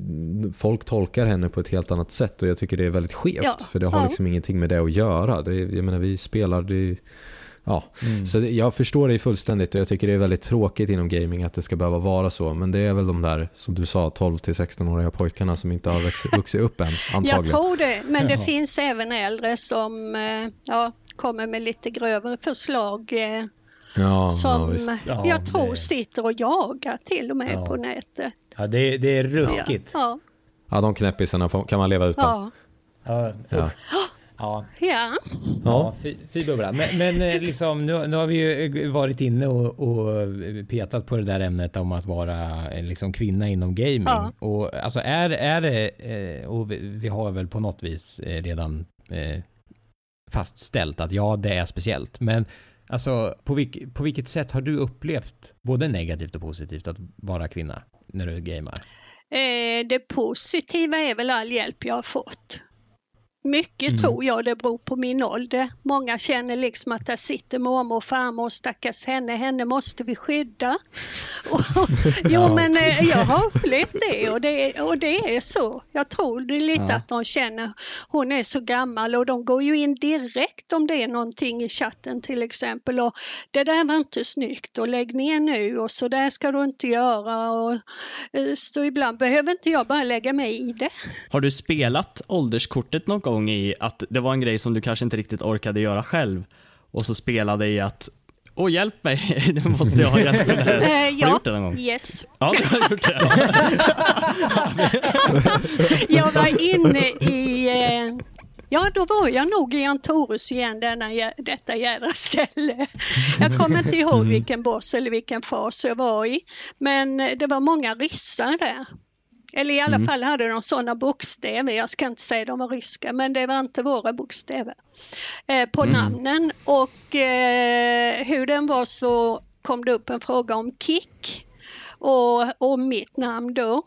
folk tolkar henne på ett helt annat sätt och jag tycker det är väldigt skevt Ja. för det har Ja. liksom ingenting med det att göra. Det, jag menar vi spelar, det, ja. Mm. Så jag förstår dig fullständigt och jag tycker det är väldigt tråkigt inom gaming att det ska behöva vara så. Men det är väl de där, som du sa, 12-16-åriga pojkarna som inte har växt, vuxit upp än, (laughs) Jag antagligen. tror det, men det Jaha. finns även äldre som eh, ja, kommer med lite grövre förslag eh, Ja, ja, som. Ja, jag tror det- sitter och jagar till och med Ja. på nätet. Ja, det, det är ruskigt. Ja, ja, de knäppisarna kan man leva utan. ja, Ja, Ja. ja. fy, fy bubbla. Men, men eh, liksom, nu, nu har vi ju eh, varit inne och, och petat på det där ämnet om att vara eh, liksom kvinna inom gaming. Ja. Och alltså är, är det, eh, och vi, vi har väl på något vis eh, redan eh, fastställt att ja, det är speciellt. Men alltså på, vilk, på vilket sätt har du upplevt både negativt och positivt att vara kvinna när du gamar? Eh, det positiva är väl all hjälp jag har fått. Mycket Mm. tror jag det beror på min ålder. Många känner liksom att där sitter mormor och farmor och stackars henne, henne måste vi skydda. (laughs) Och, (laughs) jo Ja. men eh, jag har upplevt det och, det och det är så. Jag tror det är lite Ja. att de känner hon är så gammal och de går ju in direkt om det är någonting i chatten till exempel och det där var inte snyggt och lägg ner nu och så där ska du inte göra och eh, så ibland behöver inte jag bara lägga mig i det. Har du spelat ålderskortet någon gång i att det var en grej som du kanske inte riktigt orkade göra själv och så spelade i att Åh hjälp mig, (laughs) nu måste jag ha hjälp med det här. Eh, Har du ja, gjort det någon gång? yes. Ja, du har gjort det. (laughs) Jag var inne i eh, Ja, då var jag nog i Antorus igen, denna, detta jädra ställe. Jag kommer inte ihåg vilken boss eller vilken fas jag var i. Men det var många ryssar där. Eller i alla fall hade de sådana bokstäver. Jag ska inte säga de var ryska, men det var inte våra bokstäver eh, på namnen. Och eh, hur den var så kom det upp en fråga om kick och, och mitt namn då.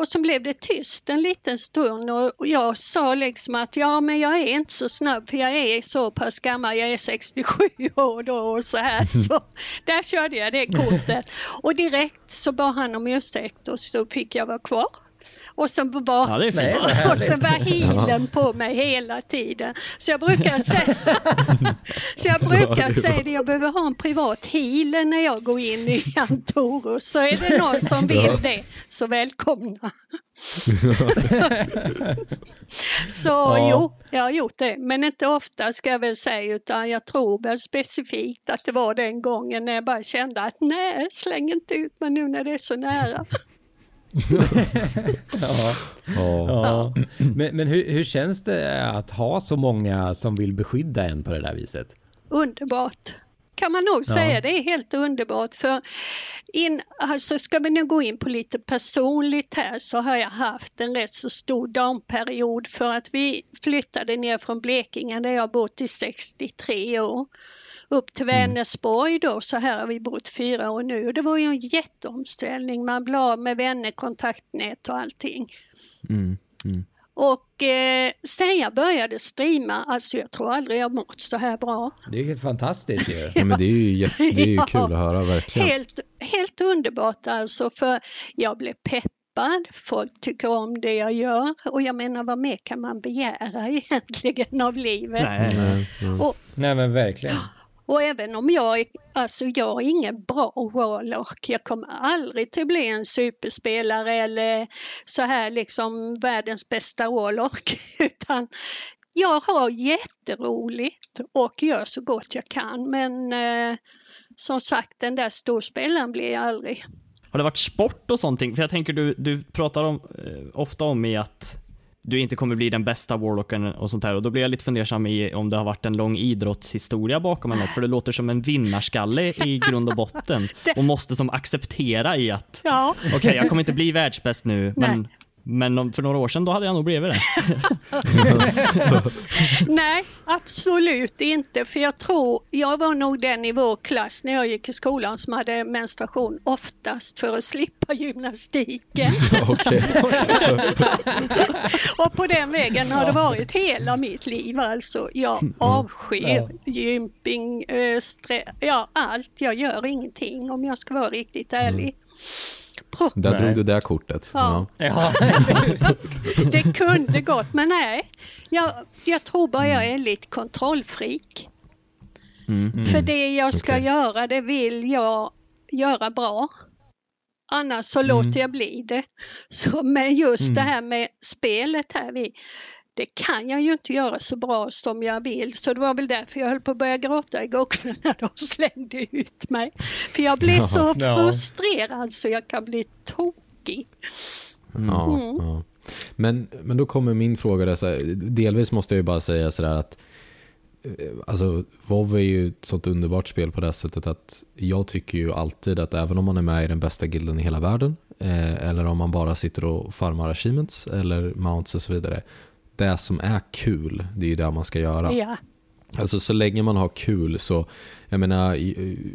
Och så blev det tyst en liten stund och jag sa liksom att ja men jag är inte så snabb för jag är så pass gammal, jag är 67 (laughs) år då och så här. Så där körde jag det kortet. Och direkt så bad han om ursäkt och så fick jag vara kvar. Och så var, Ja, det är fint. Och så var healen på mig hela tiden. Så jag brukar säga, (laughs) så jag brukar säga det, jag behöver ha en privat healer när jag går in i Antorus. Så är det någon som vill det, så välkomna. (laughs) så Ja. jo, jag har gjort det. Men inte ofta ska jag väl säga, utan jag tror väl specifikt att det var den gången när jag bara kände att nej, släng inte ut mig nu när det är så nära. Ja. Ja. Ja. Men, men hur, hur känns det att ha så många som vill beskydda en på det där viset? underbart. Kan man nog Ja. säga. Det är helt underbart. För in, alltså ska vi nu gå in på lite personligt här så har jag haft en rätt så stor downperiod för att vi flyttade ner från Blekinge där jag bott i 63 år upp till Vänersborg då, så här har vi bott fyra år nu. Och det var ju en jätteomställning. Man blev av med vänner, kontaktnät och allting. Mm, mm. Och eh, sen jag började streama, alltså jag tror aldrig jag mått så här bra. Det är ju helt fantastiskt ju. (laughs) Ja, men det är ju, jätte, det är ju (laughs) Ja. kul att höra, verkligen. Helt, helt underbart alltså för jag blev peppad, folk tycker om det jag gör och jag menar vad mer kan man begära (laughs) egentligen av livet? Nej. Nej, nej. Och, Nej men verkligen och även om jag, är- alltså jag är ingen bra warlock, jag kommer aldrig till bli en superspelare eller så här liksom världens bästa warlock (laughs) utan jag har jätteroligt och gör så gott jag kan men eh, som sagt den där storspelaren blir jag aldrig. Har det varit sport och sånt? För jag tänker du, du pratar om, eh, ofta om i att du inte kommer bli den bästa warlocken och sånt här och då blir jag lite fundersam i om det har varit en lång idrottshistoria bakom eller något för det låter som en vinnarskalle i (laughs) grund och botten och måste som acceptera i att Ja, okej jag kommer inte bli världsbäst nu men Men för några år sedan då hade jag nog blivit det. (laughs) Nej, absolut inte. För jag tror, jag var nog den i vår klass när jag gick i skolan som hade menstruation oftast för att slippa gymnastiken. (laughs) (laughs) Och på den vägen har det varit hela mitt liv. Alltså, jag avskyr gymping, eh, ja allt. Jag gör ingenting om jag ska vara riktigt ärlig. Där Nej. drog du det kortet. Ja. Ja. (laughs) Det kunde gått, men nej. Jag, jag tror bara jag är lite kontrollfreak. För det jag ska Okej. göra, det vill jag göra bra. Annars så låter jag bli det. Så med just det här med spelet här, vi, det kan jag ju inte göra så bra som jag vill. Så det var väl därför jag höll på att börja gråta igår kväll när de slängde ut mig. För jag blev så (laughs) Ja. frustrerad så jag kan bli tokig. Ja, Mm. ja. Men, men då kommer min fråga, där, så här, delvis måste jag ju bara säga sådär att eh, Alltså, WoW är ju ett sånt underbart spel på det sättet att jag tycker ju alltid att även om man är med i den bästa gilden i hela världen eh, eller om man bara sitter och farmar achievements eller mounts och så vidare. Det som är kul, det är ju det man ska göra. Ja. Alltså så länge man har kul så, jag menar,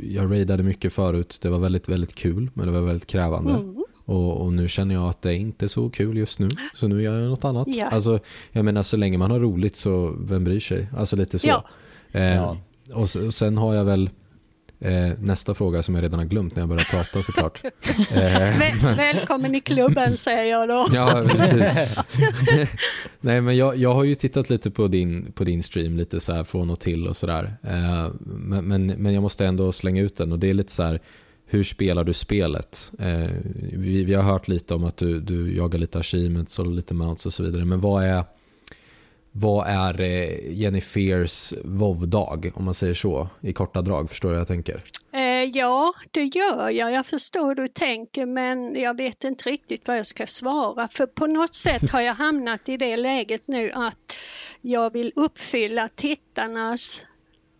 jag raidade mycket förut, det var väldigt, väldigt kul, men det var väldigt krävande. Mm. Och, och nu känner jag att det är inte så kul just nu, så nu gör jag något annat. Ja. Alltså, jag menar, så länge man har roligt så, vem bryr sig? Alltså lite så. Ja. Eh, Ja. och, och sen har jag väl eh, nästa fråga som jag redan har glömt när jag börjar prata såklart. (laughs) Eh, Väl, välkommen i klubben säger jag då. Ja, precis. (laughs) Nej, men jag, jag har ju tittat lite på din, på din stream, lite så här från och till och sådär. Eh, men, men, men jag måste ändå slänga ut den och det är lite så här, hur spelar du spelet? Eh, vi, vi har hört lite om att du, du jagar lite achievements och lite mounts och så vidare, men vad är, vad är eh, Jenny Fears WoW-dag, om man säger så, i korta drag? Förstår du jag tänker? Eh, ja, det gör jag. Jag förstår hur du tänker men jag vet inte riktigt vad jag ska svara. För på något sätt har jag hamnat i det läget nu att jag vill uppfylla tittarnas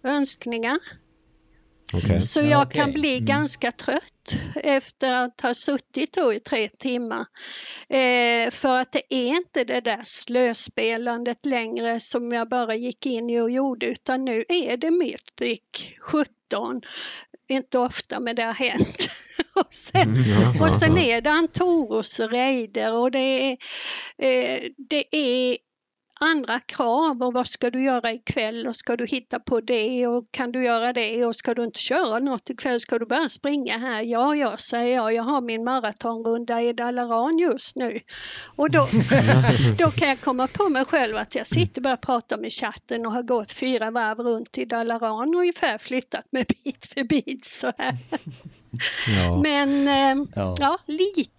önskningar. Okej. Så Ja, jag okej. kan bli Mm. ganska trött efter att ha suttit då i tre timmar. Eh, för att det är inte det där slöspelandet längre som jag bara gick in i och gjorde utan nu är det Mythic 17. Inte ofta men det har hänt. (laughs) och, sen, och sen är det Antoros och Reider och det är, eh, det är andra krav och vad ska du göra ikväll och ska du hitta på det och kan du göra det och ska du inte köra något ikväll ska du bara springa här. Ja, ja, säger jag. Jag har min maratonrunda i Dalaran just nu. Och då, (laughs) då kan jag komma på mig själv att jag sitter bara och pratar med chatten och har gått fyra varv runt i Dalaran och ungefär flyttat mig (laughs) bit för bit så här. Ja. Men eh, Ja. ja, lite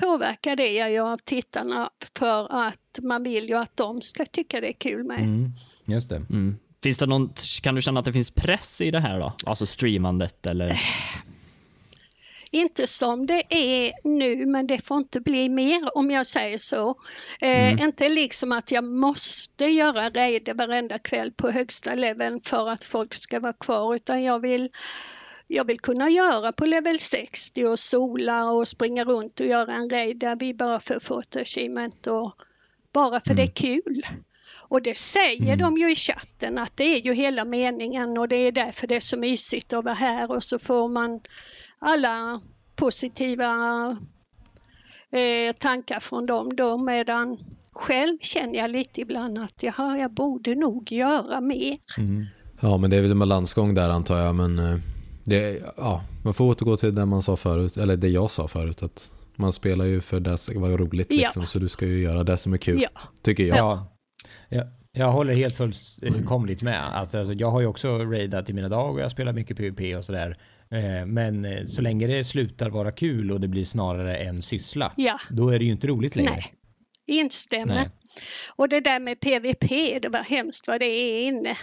påverkar det jag ju av tittarna för att man vill ju att de ska tycka det är kul med. Mm, just det. Mm. Finns det någon, kan du känna att det finns press i det här då? Alltså streamandet eller? Inte som det är nu, men det får inte bli mer om jag säger så. Eh, Inte liksom att jag måste göra raider varenda kväll på högsta leveln för att folk ska vara kvar, utan jag vill jag vill kunna göra på level 60 och sola och springa runt och göra en raid där vi bara får få achievement och bara för det är kul. Och det säger de ju i chatten att det är ju hela meningen och det är därför det är så mysigt att vara här och så får man alla positiva eh, tankar från dem då medan själv känner jag lite ibland att jaha, jag borde nog göra mer. Ja, men det är väl en balansgång där antar jag. Men eh, det, ja, man får återgå till det man sa förut, eller det jag sa förut. Att man spelar ju för det som var roligt Ja. liksom, så du ska ju göra det som är kul. Ja. Tycker jag. Ja. Jag, jag håller helt fullkomligt med. Alltså, alltså, jag har ju också raidat i mina dagar och jag spelar mycket PVP och sådär. Eh, Men eh, så länge det slutar vara kul och det blir snarare en syssla, Ja. då är det ju inte roligt längre. Nej, instämmer. Nej. Och det där med PVP, det var hemskt vad det är inne.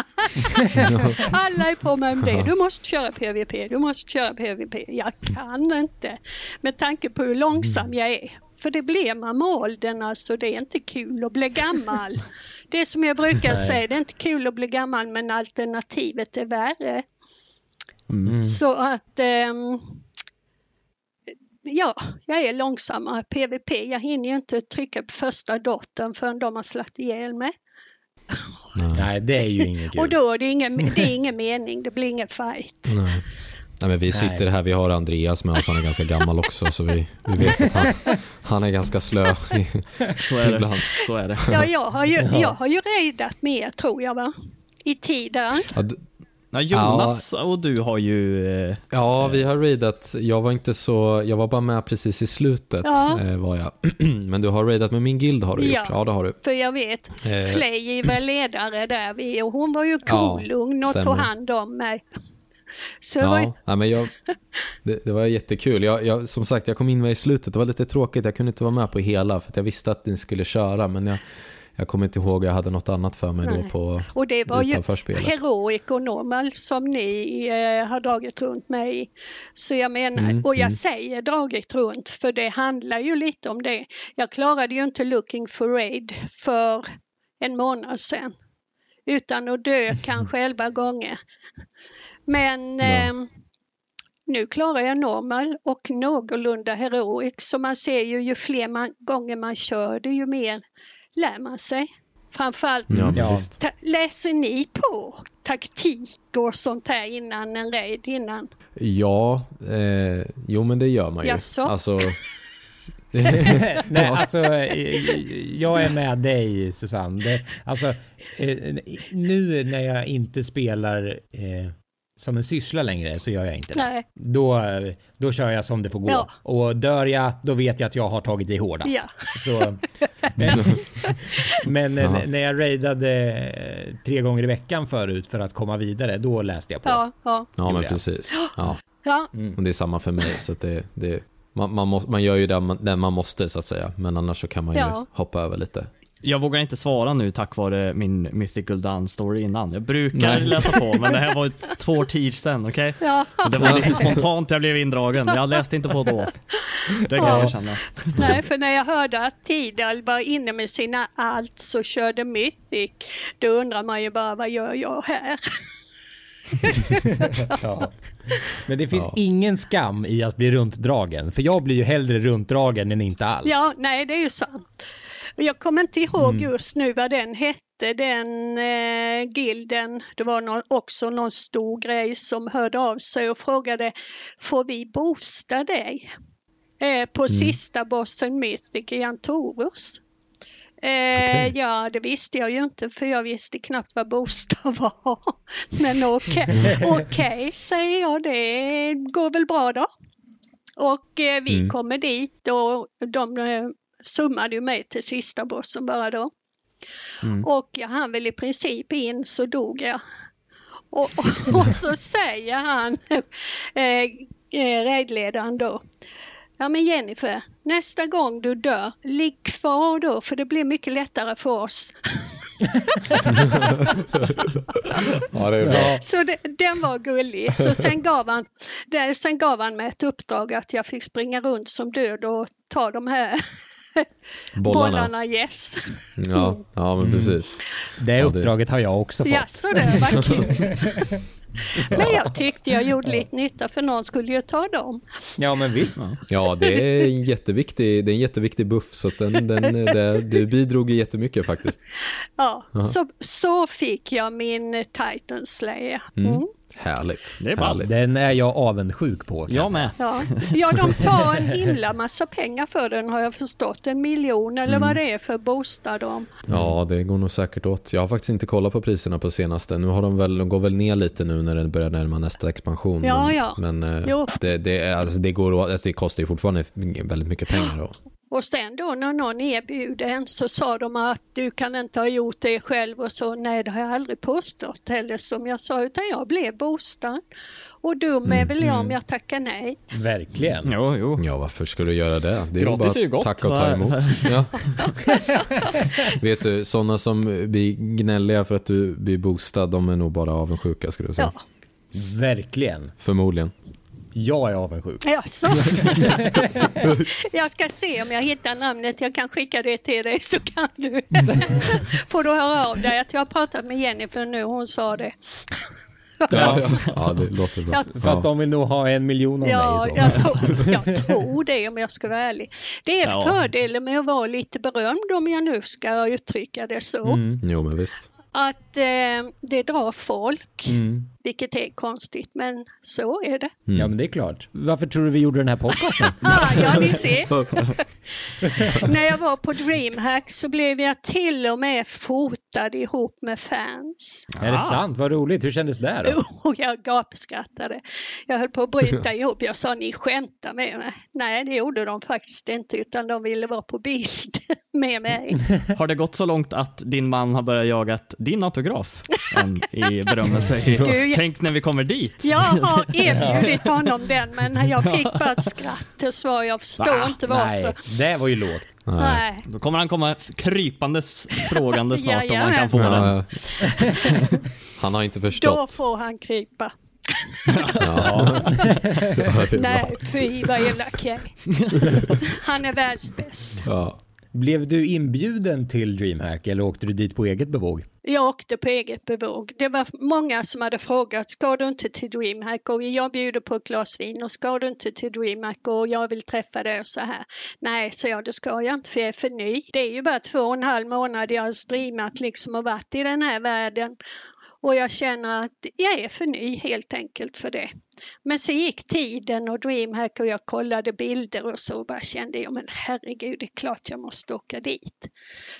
(laughs) Alla är på mig om det. Du måste köra PVP, du måste köra PVP. Jag kan inte med tanke på hur långsam jag är. För det blir man med åldern alltså. Det är inte kul att bli gammal. Det är som jag brukar säga, det är inte kul att bli gammal men alternativet är värre. Så att ehm, ja, jag är långsammare. PVP, jag hinner ju inte trycka på första dottern förrän de har slagit ihjäl mig. Nej, det är ju inget kul. Och då är det ingen, det är ingen mening, det blir ingen fight. Nej. Nej, men vi sitter Nej. här, vi har Andreas med oss, han är ganska gammal också så vi, vi vet att han, han är ganska slö Så är det. Så är det. Ja, jag har ju, jag har ju raidat mer tror jag va? I tiden. Ja, d- Ja, Jonas och du har ju... eh, ja, vi har raidat, jag var inte så, jag var bara med precis i slutet Ja. eh, var jag. (clears throat) Men du har raidat med min guild har du gjort, Ja. ja det har du. För jag vet, Eh. Flay väl ledare där vi och hon var ju Ja, kolugn och stämmer. tog hand om mig. Så det var Ja, nej, men jag, (laughs) det, det var jättekul. Jag, jag, som sagt, jag kom in med i slutet. Det var lite tråkigt. Jag kunde inte vara med på hela för att jag visste att ni skulle köra. Men jag, jag kommer inte ihåg. Jag hade något annat för mig då Nej. på Och det var ju. Heroic och Normal som ni eh, har dragit runt mig i. Så jag menar, Mm, och jag mm. säger dragit runt för det handlar ju lite om det. Jag klarade ju inte Looking for Raid för en månad sedan. Utan att dö (laughs) kanske elva gånger. Men Ja. eh, nu klarar jag normal och någorlunda heroic. Så man ser ju ju fler man, gånger man kör det ju mer lär man sig. Framförallt Ja, läser ni på taktik och sånt här innan en raid? Innan? Ja, eh, jo men det gör man ju. Jaså? Alltså, (laughs) (laughs) Nej, alltså eh, jag är med dig Susanne. Det, alltså, eh, nu när jag inte spelar eh, som en syssla längre så gör jag inte det. Nej. Då, då kör jag som det får gå. Ja. Och dör jag, då vet jag att jag har tagit i hårdast. Ja. Så, men (laughs) men Ja. när jag raidade eh, tre gånger i veckan förut för att komma vidare, då läste jag på. Ja, ja, ja men precis. Ja. ja. Och det är samma för mig. Så att det, det, man, man, måste, man gör ju det man, det man måste så att säga. Men annars så kan man ju Ja. hoppa över lite. Jag vågar inte svara nu tack vare min Mythical Dance story innan. Jag brukar Nej. läsa på, men det här var två år tid sedan, okej? (laughs) ja. Det var lite spontant jag blev indragen. Jag läste inte på då. Det kan jag Ja. erkänna. Nej, för när jag hörde att Tidal var inne med sina allt så körde Mythic, då undrar man ju bara vad gör jag här? (laughs) Ja. Men det finns Ja. ingen skam i att bli runtdragen. För jag blir ju hellre runtdragen än inte alls. Ja, nej det är ju sant. Jag kommer inte ihåg Mm. just nu vad den hette, den eh, gilden. Det var någon, också någon stor grej som hörde av sig och frågade Får vi boosta dig? Eh, Mm. på sista bossen Mythic i Antorus. Eh, Okej. Ja, det visste jag ju inte för jag visste knappt vad boosta (laughs) var. Men okej, (laughs) okej säger jag, det går väl bra då. Och eh, vi Mm. kommer dit och de eh, summade ju mig till sista bossen bara då. Mm. Och jag hann väl i princip in så dog jag. Och, och, (laughs) och så säger han, eh, eh, raidledaren då, ja men Jennifer, nästa gång du dör, ligg kvar då för det blir mycket lättare för oss. (laughs) Ja, det är bra. Så det, den var gullig. Så sen gav, han, där, sen gav han mig ett uppdrag att jag fick springa runt som död och ta de här (laughs) Bollarna. bollarna yes. Ja, ja men precis. Det Ja, det- uppdraget har jag också fått. Ja, så det var kul. (laughs) Men jag tyckte jag gjorde lite nytta för någon skulle ju ta dem. Ja, men visst. Ja, det är en jätteviktig, det är en jätteviktig buff så att den, den, det, det bidrog jättemycket faktiskt. Ja, så, så fick jag min Titan Slayer. Mm. Härligt. Det är bra. Härligt. Den är jag avundsjuk på. Jag med. Ja. ja, de tar en himla massa pengar för den har jag förstått. En miljon eller vad det är för att boosta dem. Ja, det går nog säkert åt. Jag har faktiskt inte kollat på priserna på senaste. Nu har de väl, de går väl ner lite nu när det börjar närma nästa expansion. Ja, men, ja. Men eh, Jo. det, det, alltså, det, går, alltså, det kostar ju fortfarande väldigt mycket pengar. Då. Och sen då när någon erbjuder en så sa de att du kan inte ha gjort det själv och så. Nej, det har jag aldrig påstått heller som jag sa utan jag blev boostad. Och dum är väl jag om jag tackar nej. Verkligen. Jo, jo. Ja, varför skulle du göra det? Det är Gratis bara är ju gott. tacka och ta emot. (laughs) Ja. (laughs) Vet du, sådana som blir gnälliga för att du blir boostad, de är nog bara avundsjuka skulle jag säga. Ja. Verkligen. Förmodligen. Jag är avundsjuk. Jaså? (laughs) jag ska se om jag hittar namnet. Jag kan skicka det till dig så kan du. (laughs) Får du höra av dig att jag har pratat med Jennifer nu. Hon sa det. Ja, ja, det låter bra. Jag- Fast de vill nog ha en miljon av Ja, mig. Så. jag tror, jag tror det om jag ska vara ärlig. Det är Ja. fördelen med att vara lite berömd om jag nu ska uttrycka det så. Mm. Jo, men visst. Att eh, det drar folk, Mm. Vilket är konstigt men så är det. Ja, men det är klart. Varför tror du vi gjorde den här podcasten? (laughs) Ah, ja, ni ser. (laughs) (laughs) När jag var på DreamHack så blev jag till och med fotad ihop med fans. Är det sant? Vad roligt. Hur kändes det då? Och jag gapskrattade. Jag höll på att bryta ihop. Jag sa ni skämtar med mig. Nej, det gjorde de faktiskt inte utan de ville vara på bild med mig. Har det gått så långt att din man har börjat jaga din autograf än i berömmelse? Du- Tänk när vi kommer dit. Jag (laughs) har erbjudit honom den men jag fick bara ett skratt. Det sa jag förstår Va? inte Nej, varför. det var ju lågt. Nej. Nej. Då kommer han komma krypandes frågande (laughs) snart om han kan få den. Ja, ja. (laughs) Han har inte Då förstått. får han krypa. Ja. Ja. Nej, fy vad elak jag är. Han är världsbäst. Ja. Blev du inbjuden till DreamHack eller åkte du dit på eget bevåg? Jag åkte på eget bevåg. Det var många som hade frågat, ska du inte till DreamHack och jag bjuder på ett glas vin och ska du inte till DreamHack och jag vill träffa dig och så här. Nej, så jag, det ska jag inte för jag är för ny. Det är ju bara två och en halv månad jag har streamat liksom och varit i den här världen. Och jag känner att jag är för ny helt enkelt för det. Men så gick tiden och DreamHack och jag kollade bilder och så och bara kände jag men herregud det är klart jag måste åka dit.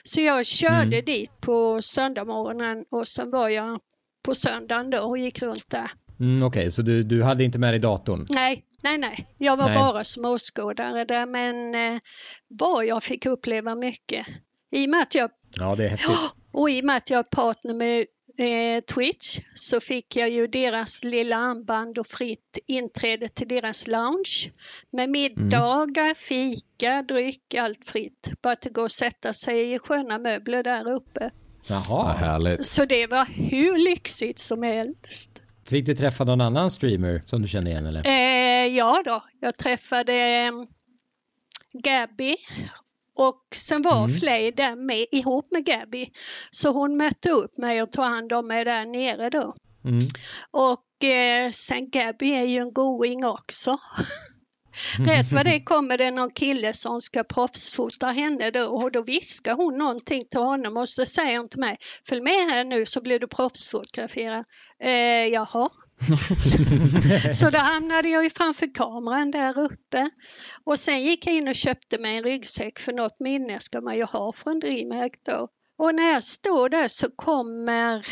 Så jag körde dit på söndagmorgonen och sen var jag på söndagen då och gick runt där. Mm, Okej, så du, du hade inte med dig datorn? Nej, nej, nej. Jag var Nej. bara som åskådare där men eh, vad jag fick uppleva mycket. I och med att jag Ja, det är häftigt. (gasps) och i och med att jag är partner med eh, Twitch så fick jag ju deras lilla armband och fritt inträde till deras lounge. Med middagar, fika, dryck, allt fritt. Bara att går att sätta sig i sköna möbler där uppe. Ja, Jaha. härligt. Så det var hur lyxigt som helst. Fick du träffa någon annan streamer som du kände igen eller? Eh, ja då, jag träffade eh, Gabby och sen var Flay där med, ihop med Gabby. Så hon mötte upp mig och tog hand om mig där nere då. Mm. Och eh, sen Gabby är ju en going också. (laughs) Rätt vad det (laughs) kommer det någon kille som ska proffsfota henne då och då viskar hon någonting till honom och så säger hon till mig Följ med här nu så blir du proffsfotograferad. Eh, jaha. (laughs) så då hamnade jag ju framför kameran där uppe. Och sen gick jag in och köpte mig en ryggsäck för något minne ska man ju ha från DreamHack då. Och när jag står där så kommer,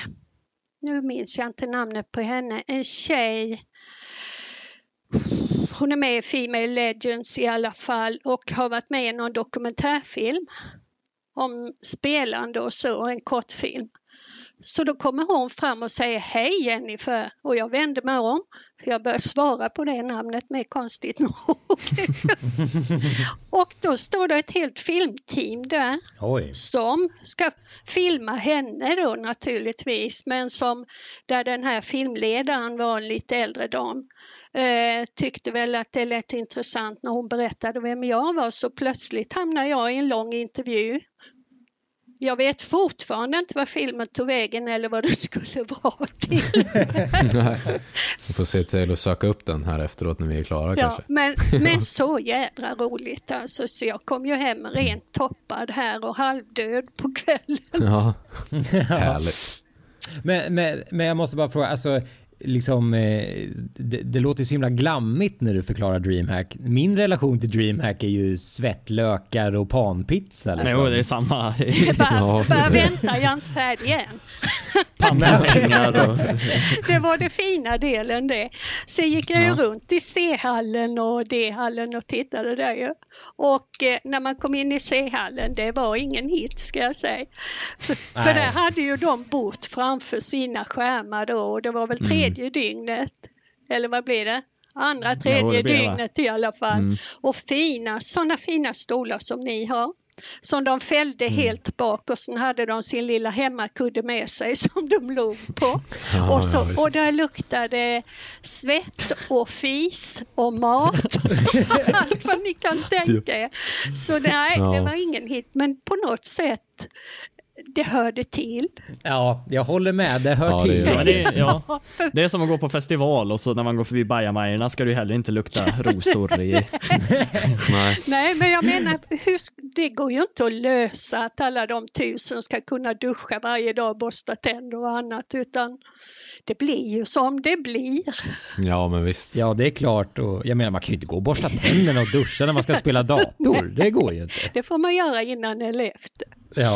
nu minns jag inte namnet på henne, en tjej hon är med i Female Legends i alla fall och har varit med i någon dokumentärfilm om spelande och så, en kortfilm. Så då kommer hon fram och säger hej Jennifer och jag vänder mig om för jag börjar svara på det namnet med konstigt nog. (laughs) och då står det ett helt filmteam där Oj. som ska filma henne då naturligtvis men som där den här filmledaren var en lite äldre dam eh, tyckte väl att det lät intressant när hon berättade vem jag var så plötsligt hamnade jag i en lång intervju. Jag vet fortfarande inte vad filmen tog vägen eller vad det (laughs) skulle vara till. (laughs) Vi får se till att söka upp den här efteråt när vi är klara Ja, kanske. men, (laughs) men så jädra roligt alltså. Så jag kom ju hem rent toppad här och halvdöd på kvällen. Ja, härligt. Men, men, men jag måste bara fråga, alltså liksom, eh, det, det låter så himla glammigt när du förklarar DreamHack. Min relation till DreamHack är ju svettlökar och panpizza. Nej, Liksom. jo, det är samma. Bara, (laughs) bara vänta, jag är inte färdig än. Pannpengar och... (laughs) Det var det fina delen det. Sen gick jag ju Ja. runt i C-hallen och D-hallen och tittade där ju. Och eh, när man kom in i C-hallen, det var ingen hit ska jag säga. För, för där hade ju de bott framför sina skärmar då och det var väl tredje dygnet. Eller vad blir det? Andra, tredje det blir det, dygnet i alla fall. Och fina, sådana fina stolar som ni har. Som de fällde helt bak och sen hade de sin lilla hemmakudde med sig (laughs) som de låg på. Ja, och, så, ja, och där luktade svett och fis och mat. (laughs) Allt vad ni kan tänka er. Så nej, det Ja. var ingen hit. Men på något sätt, det hörde till. Ja, jag håller med. Det hör Ja, det till. gör Men det, är- (laughs) ja, det är som att gå på festival och så när man går förbi bajamajorna ska det ju heller inte lukta (laughs) rosor i. (laughs) Nej. Nej, men jag menar, hur, det går ju inte att lösa att alla de tusen ska kunna duscha varje dag, borsta tänder och annat, utan det blir ju som det blir. Ja, men visst. Ja, det är klart. Och jag menar, man kan ju inte gå och borsta tänderna och duscha när man ska spela dator. Det går ju inte. Det får man göra innan eller efter. Ja,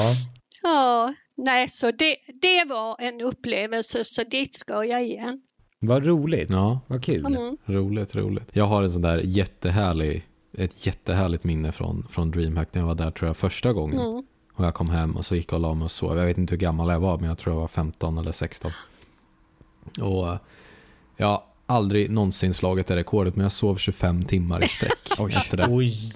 Ja, nej, så det, det var en upplevelse, så dit ska jag igen. vad roligt. Ja, Vad kul. Mm. roligt, roligt. Jag har en sån där jättehärlig, ett jättehärligt minne från, från DreamHack när jag var där tror jag första gången. Mm. Och jag kom hem och så gick jag och la mig och sov. Jag vet inte hur gammal jag var, men jag tror jag var 15 eller 16. Och jag har aldrig någonsin slagit det rekordet, men jag sov 25 timmar i sträck (laughs) efter det. Oj.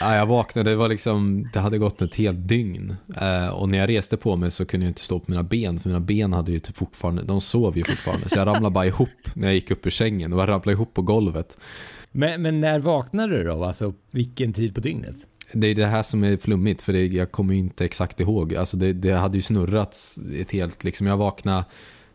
Ja, jag vaknade, det var liksom, det hade gått ett helt dygn. Eh, och när jag reste på mig så kunde jag inte stå på mina ben, för mina ben hade ju typ fortfarande, de sov ju fortfarande. Så jag ramlade bara ihop när jag gick upp ur sängen och jag ramlade ihop på golvet. Men, men när vaknade du då? Alltså, vilken tid på dygnet? Det är det här som är flummigt, för det, jag kommer ju inte exakt ihåg. Alltså det, det hade ju snurrat ett helt, liksom jag vaknade,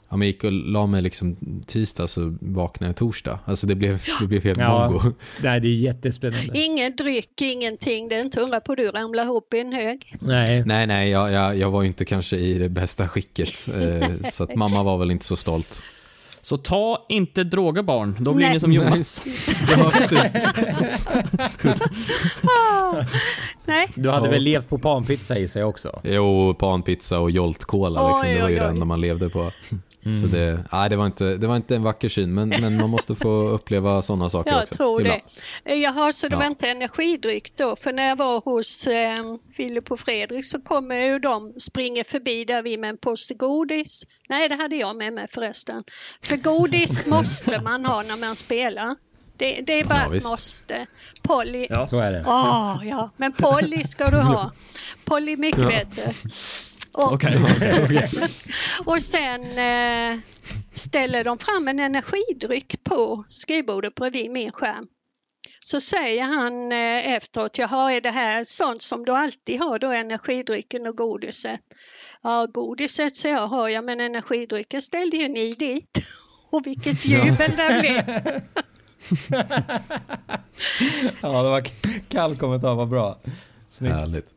ja, men jag gick och la mig liksom tisdag så vaknade jag torsdag. Alltså det blev, det blev helt Ja. mongo. Nej, det är jättespännande. Ingen dryck, ingenting. Det är inte undra på du ramlar ihop i en hög. Nej. Nej, nej, jag, jag, jag var ju inte kanske i det bästa skicket. Eh, (laughs) så att mamma var väl inte så stolt. Så ta inte droger barn, då blir Nej. ni som Jonas. Nej, (laughs) Du hade väl levt på panpizza i sig också? Jo, panpizza och Jolt-cola liksom. Det var ju oj, det oj. enda man levde på. Mm. Så det, nej, det, var inte, det var inte en vacker syn, men, men man måste få (laughs) uppleva sådana saker jag också. tror ibland. det. Jaha, så det Ja. var inte energidryck då? För när jag var hos eh, Filip och Fredrik så kommer ju de springer förbi där vi med en påse godis. Nej, det hade jag med mig förresten. För godis (laughs) måste man ha när man spelar. Det, det är bara Ja, ett måste. Polly. Ja. Så är det. Åh, ja. Men Polly ska du ha. (laughs) Polly mycket vet du. Och, (laughs) Okej. och sen eh, ställer de fram en energidryck på skrivbordet bredvid min skärm. Så säger han eh, efteråt, jaha är det här sånt som du alltid har då, energidrycken och godiset? Ja, godiset säger jag har jag, men energidrycken ställde ju ni dit. (laughs) Och vilket jubel det blev. (laughs) Ja, det var kall kommentar, vad bra. Snyggt. Härligt.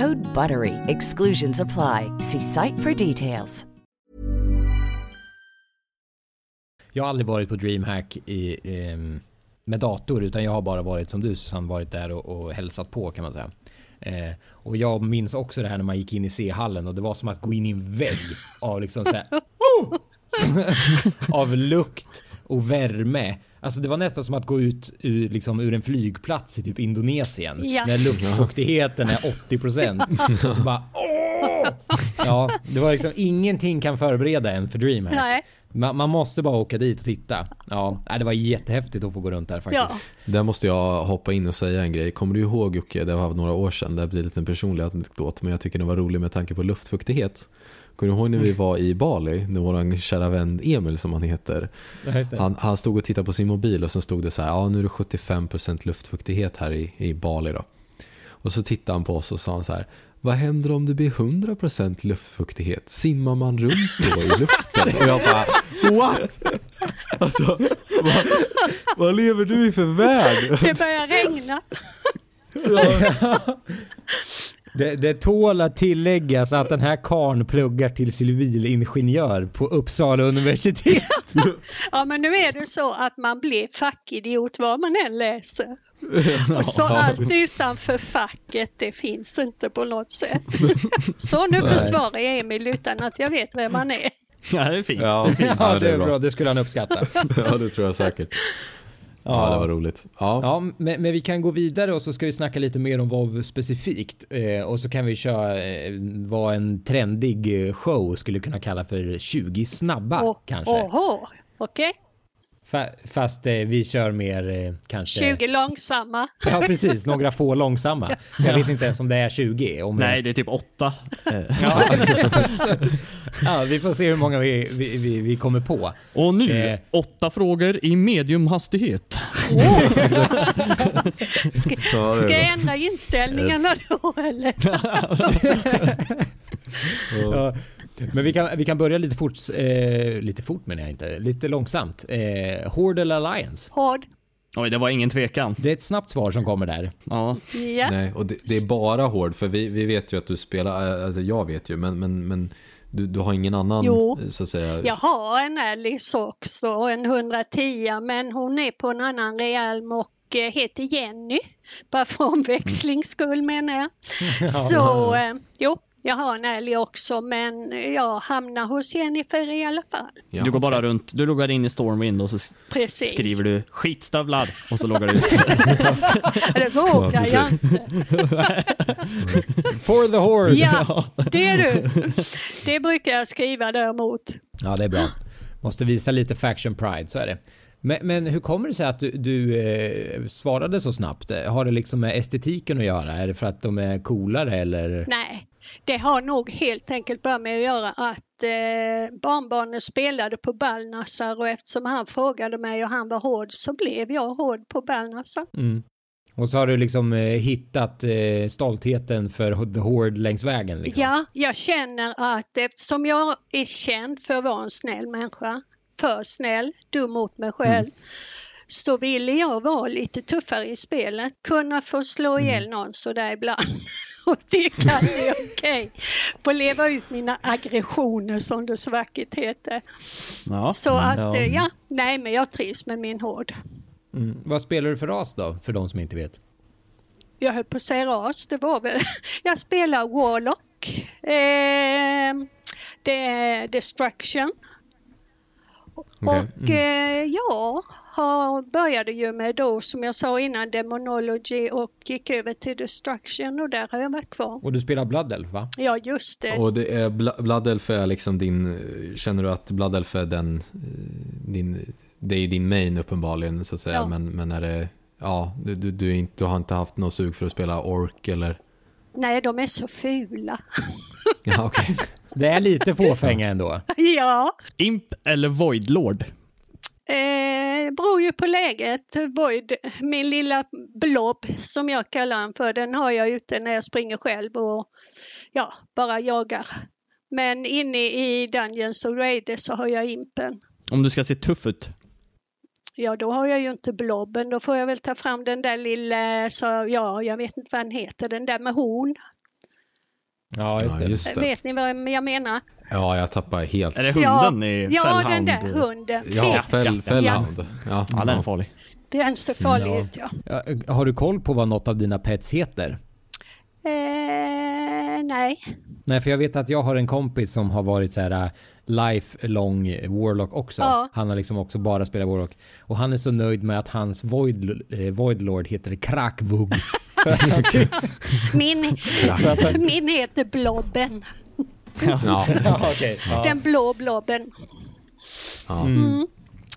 Code BUTTERY. Exclusions apply. See site for details. Jag har aldrig varit på DreamHack i, ehm, med dator utan jag har bara varit som du Susanne, varit där och, och hälsat på kan man säga. Eh, och jag minns också det här när man gick in i C-hallen och det var som att gå in i en vägg av liksom så här, oh! (laughs) (laughs) av lukt och värme. Alltså det var nästan som att gå ut ur, liksom, ur en flygplats i typ Indonesien. Ja. När luftfuktigheten är 80%. och så bara åh! Ja, det var liksom ingenting kan förbereda en för DreamHack. Nej. Man, man måste bara åka dit och titta. Ja, det var jättehäftigt att få gå runt där faktiskt. Ja, Där måste jag hoppa in och säga en grej. Kommer du ihåg Jocke, det var några år sedan, det blir lite en personlig anekdot, men jag tycker den var rolig med tanke på luftfuktighet. Kommer du ihåg när vi var i Bali, när vår kära vän Emil som han heter, Ja, han, han stod och tittade på sin mobil och så stod det så här, ja nu är det 75% luftfuktighet här i, i Bali då. Och så tittade han på oss och sa han så här, vad händer om det blir 100% luftfuktighet? Simmar man runt då i luften? Och jag bara, what? Alltså, vad, vad lever du i för värld? det börjar regna. (laughs) (laughs) Det, det tål att tilläggas att den här karn pluggar till civilingenjör på Uppsala universitet. (laughs) Ja, men nu är det så att man blir fackidiot vad man än läser. Och så allt utanför facket, det finns inte på något sätt. (laughs) Så nu försvarar jag Emil utan att jag vet vem han är. Ja, det är fint. Ja, Ja, det är bra. Det skulle han uppskatta. (laughs) Ja, det tror jag säkert. Ja, det var roligt. Ja, Ja, men, men vi kan gå vidare och så ska vi snacka lite mer om WoW specifikt. Eh, och så kan vi köra eh, vad en trendig eh, show skulle kunna kalla för 20 snabba Åh, kanske. Oho, okej. Fa- fast eh, vi kör mer eh, kanske... 20 långsamma. Ja, precis. Några få långsamma. Jag vet inte ens om det är 20. Om Nej, det är typ åtta. Eh, (laughs) Ja. ja, vi får se hur många vi, vi, vi, vi kommer på. Och nu, Eh. åtta frågor i mediumhastighet. Ska, är ska bra. jag ändra inställningarna då eller? (laughs) Ja. (laughs) Men vi kan, vi kan börja lite fort, eh, lite fort menar jag inte, lite långsamt. Eh, Horde eller Alliance? Hård. Oj, det var ingen tvekan. Det är ett snabbt svar som kommer där. Ja. Ja. nej, och det, det är bara hård, för vi, vi vet ju att du spelar, alltså jag vet ju, men, men, men du, du har ingen annan, Jo. så att säga. Jag har en Alice också, en 110, men hon är på en annan realm och eh, heter Jenny. Bara för omväxlings skull menar jag. (laughs) Så eh, jo, jag har en älg också, men jag hamnar hos Jennifer i alla fall. Ja. Du går bara runt, du loggar in i Stormwind och så Precis. skriver du skitstövlar och så loggar du ut. (laughs) Det vågar jag inte. (laughs) For the Horde! Ja, det är du. Det brukar jag skriva däremot. Ja, det är bra. Måste visa lite faction pride, så är det. Men, men hur kommer det sig att du, du eh, svarade så snabbt? Har det liksom med estetiken att göra? Är det för att de är coolare eller? Nej, det har nog helt enkelt bara med att göra att eh, barnbarnen spelade på Balnasar och eftersom han frågade mig och han var hård så blev jag hård på Balnasar. Mm. Och så har du liksom eh, hittat eh, stoltheten för The Horde längs vägen? Liksom. Ja, jag känner att eftersom jag är känd för att vara en snäll människa, för snäll, dum mot mig själv, så ville jag vara lite tuffare i spelet. Kunna få slå ihjäl någon sådär ibland. (laughs) (laughs) Och tycka att det är okej. Få leva ut mina aggressioner som det så vackert heter. Ja. Så att, Ja. ja, nej men jag trivs med min hård. Mm. Vad spelar du för ras då, för de som inte vet? Jag höll på att säga ras, det var väl, (laughs) jag spelar Warlock. Eh, det är Destruction. Okej. Och eh, jag har, började ju med då som jag sa innan Demonology och gick över till Destruction och där har jag varit kvar. Och du spelar Blood Elf, va? Ja just det. Och det är, Blood Elf är liksom din, känner du att Blood Elf är den, eh, din, det är ju din main uppenbarligen så att säga, Ja. men, men är det, ja, du, du, du, är inte, du har inte haft något sug för att spela Ork eller? Nej de är så fula. (laughs) Ja, okej. Det är lite fåfänga ändå. (laughs) ja. Imp eller Voidlord? Eh, det beror ju på läget. Void, min lilla blob som jag kallar den för, den har jag ute när jag springer själv och ja, bara jagar. Men inne i Dungeons och Raiders så har jag impen. Om du ska se tuff ut. Ja, då har jag ju inte blobben. Då får jag väl ta fram den där lilla, så, ja, jag vet inte vad den heter, den där med horn. Ja, just Ja, det. just det. Vet ni vad jag menar? Ja, jag tappar helt. Är det Ja, hunden i ja Fällhound? den där hunden. Ja, Fel. fäll, fällhound. Ja, Ja, den är farlig. Den ser farlig ut, ja. Ja, Har du koll på vad något av dina pets heter? Eh, nej. Nej, för jag vet att jag har en kompis som har varit så här äh, lifelong Warlock också. Ja. Han har liksom också bara spelat Warlock. Och han är så nöjd med att hans Void, eh, Voidlord heter Krakvug. (laughs) Min, min heter Blobben. Ja. (laughs) ja, okej. Ja. Den blå blobben. Ja. Mm.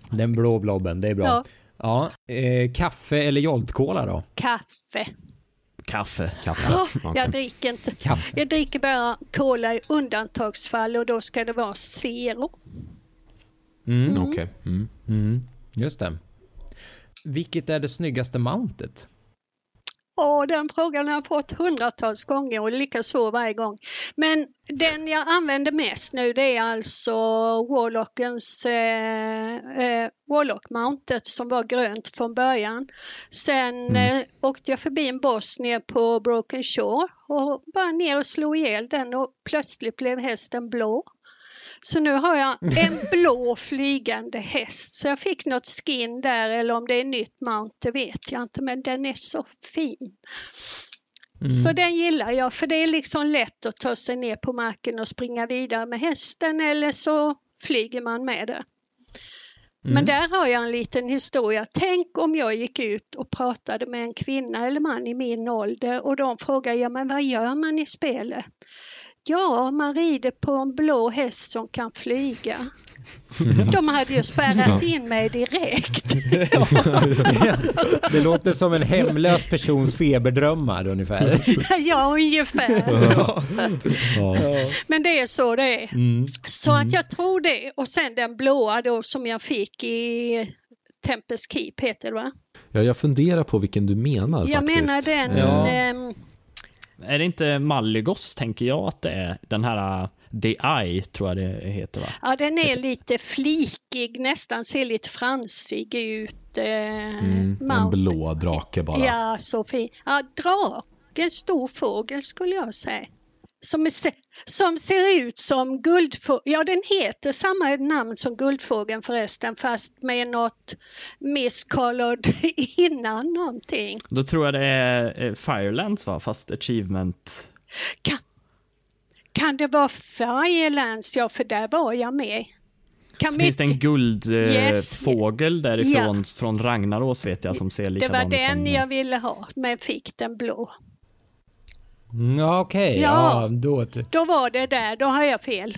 Den blå blobben, det är bra. Ja. Ja, eh, kaffe eller Jolt-Cola då? Kaffe. Kaffe. Kaffe. Okej. Jag dricker inte. Kaffe. Jag dricker bara cola i undantagsfall och då ska det vara zero. Mm. Okej. Mm. Mm. Just det. Vilket är det snyggaste mountet? Och den frågan har jag fått hundratals gånger och likaså varje gång. Men den jag använder mest nu det är alltså Warlockens eh, eh, Warlock-mountet som var grönt från början. Sen eh, åkte jag förbi en boss ner på Broken Shore och bara ner och slog ihjäl den och plötsligt blev hästen blå. Så nu har jag (laughs) en blå flygande häst. Så jag fick något skin där eller om det är nytt mount det vet jag inte men den är så fin. Så den gillar jag för det är liksom lätt att ta sig ner på marken och springa vidare med hästen eller så flyger man med det. Men där har jag en liten historia. Tänk om jag gick ut och pratade med en kvinna eller man i min ålder och de frågar ja men vad gör man i spelet? Ja, man rider på en blå häst som kan flyga. De hade ju spärrat in mig direkt. (laughs) Det låter som en hemlös persons feberdrömmar ungefär. (laughs) ja, ungefär. Ja. Men det är så det är. Mm. Så att jag tror det. Och sen den blåa då som jag fick i Tempest Keep heter det va? Ja, jag funderar på vilken du menar Jag faktiskt. menar den. Är det inte Malygos, tänker jag att det är? Den här uh, The Eye, tror jag det heter va? Ja, den är lite flikig, nästan ser lite fransig ut. Eh, Mm, en blå drake bara. Ja, så fin. Ja, drake, en stor fågel skulle jag säga. Som, är, som ser ut som guldfågel. Ja, den heter samma namn som guldfågeln förresten, fast med något miscolored (laughs) innan någonting. Då tror jag det är eh, Firelands va? Fast achievement. Kan, kan det vara Firelands? Ja, för där var jag med. Kan Så finns det en mycket- guldfågel eh, Yes. därifrån från Ragnaros vet jag som ser Det likadan var ut den som... jag ville ha, men fick den blå. Mm, Ja, okej. Ja. Ja, då... Då var det där, då har jag fel.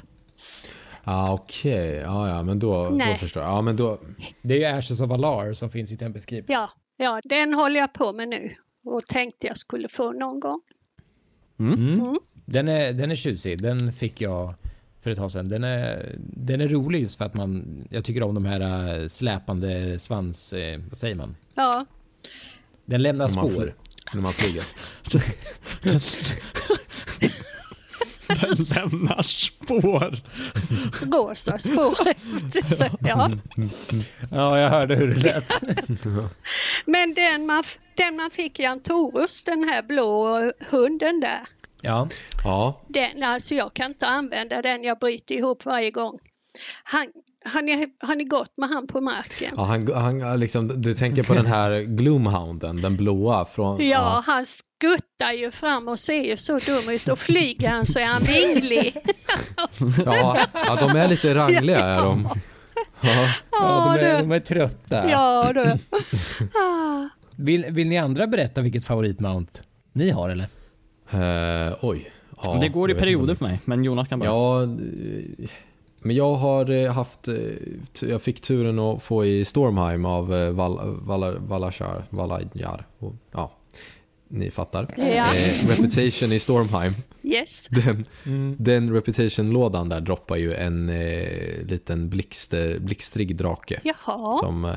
Ah, Okej, ja, ja, men då, då Nej. förstår jag. Ja, men då, Det är ju Ashes of Valar som finns i Tempest Keep. Ja, ja, den håller jag på med nu och tänkte jag skulle få någon gång. Mm. Den, är, den är tjusig. Den fick jag för ett tag sedan. Den är, den är rolig just för att man... Jag tycker om de här äh, släpande svans... Eh, vad säger man? Ja, Den lämnar spår. När man flyger. Den lämnar spår. rosa spår. Så, ja. Ja, jag hörde hur det lät. Men den man, den man fick i Antorus, den här blå hunden där. Ja. Ja, Den, alltså jag kan inte använda den, jag bryter ihop varje gång. Han, har, ni, har ni gått med han på marken? ja han, han, liksom, du tänker på den här (laughs) Gloomhounden, den blåa från... Ja, han skuttar ju fram och ser ju så dum ut och flyger han så är han vinglig. (laughs) Ja, ja, de är lite rangliga är de. Ja. ja, de, är, de är trötta. Ja du. (laughs) Ah. Vill, vill ni andra berätta vilket favoritmount ni har eller? Eh, oj. Ja, det går i perioder för mig, men Jonas kan bara. Ja, men jag har eh, haft, eh, jag fick turen att få i Stormheim av eh, Val, Valajar. Ja, ni fattar. Ja. Eh, Reputation i Stormheim. Yes. Den, den Reputation-lådan där droppar ju en eh, liten blixt, blixtrig drake. Jaha. Som, eh,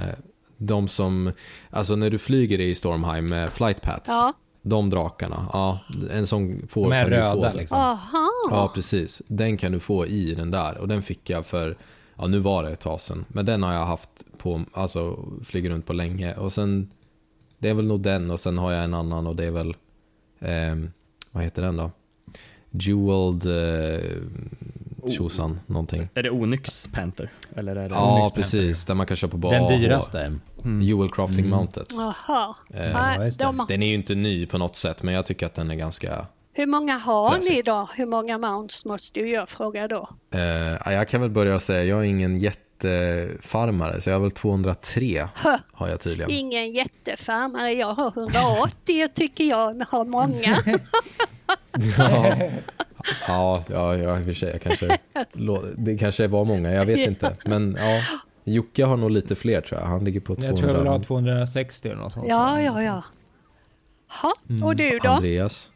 de som, alltså när du flyger i Stormheim med flight paths. Ja. De drakarna, ja, en sån får De är kan du få. röda liksom. Aha. Ja, precis. Den kan du få i den där. Och den fick jag för, ja nu var det ett tag sedan. Men den har jag haft på, alltså flyger runt på länge. Och sen, det är väl nog den och sen har jag en annan och det är väl, ehm, vad heter den då? Jeweled eh, tjosan, någonting. Är det Onyx Panther? Eller är det Ja, Onyx precis. Där man kan köpa på Den dyraste. Jewel Crafting Mounted. Jaha. Eh, Ja, Den är ju inte ny på något sätt, men jag tycker att den är ganska... hur många har ni då? Hur många mounts måste ju jag fråga då? Eh, ja, jag kan väl börja säga, jag är ingen jättefarmare, så jag har väl 203 Hö. har jag tydligen. Ingen jättefarmare. Jag har 180 tycker jag har många. (laughs) (laughs) Ja. Ja, ja, ja i och för sig. Jag kanske, det kanske var många, jag vet inte. Men ja, Jocke har nog lite fler tror jag. Han ligger på 200. Jag tror jag vill ha 260 eller något sånt. Ja, ja, ja. Ha, och du då? Andreas.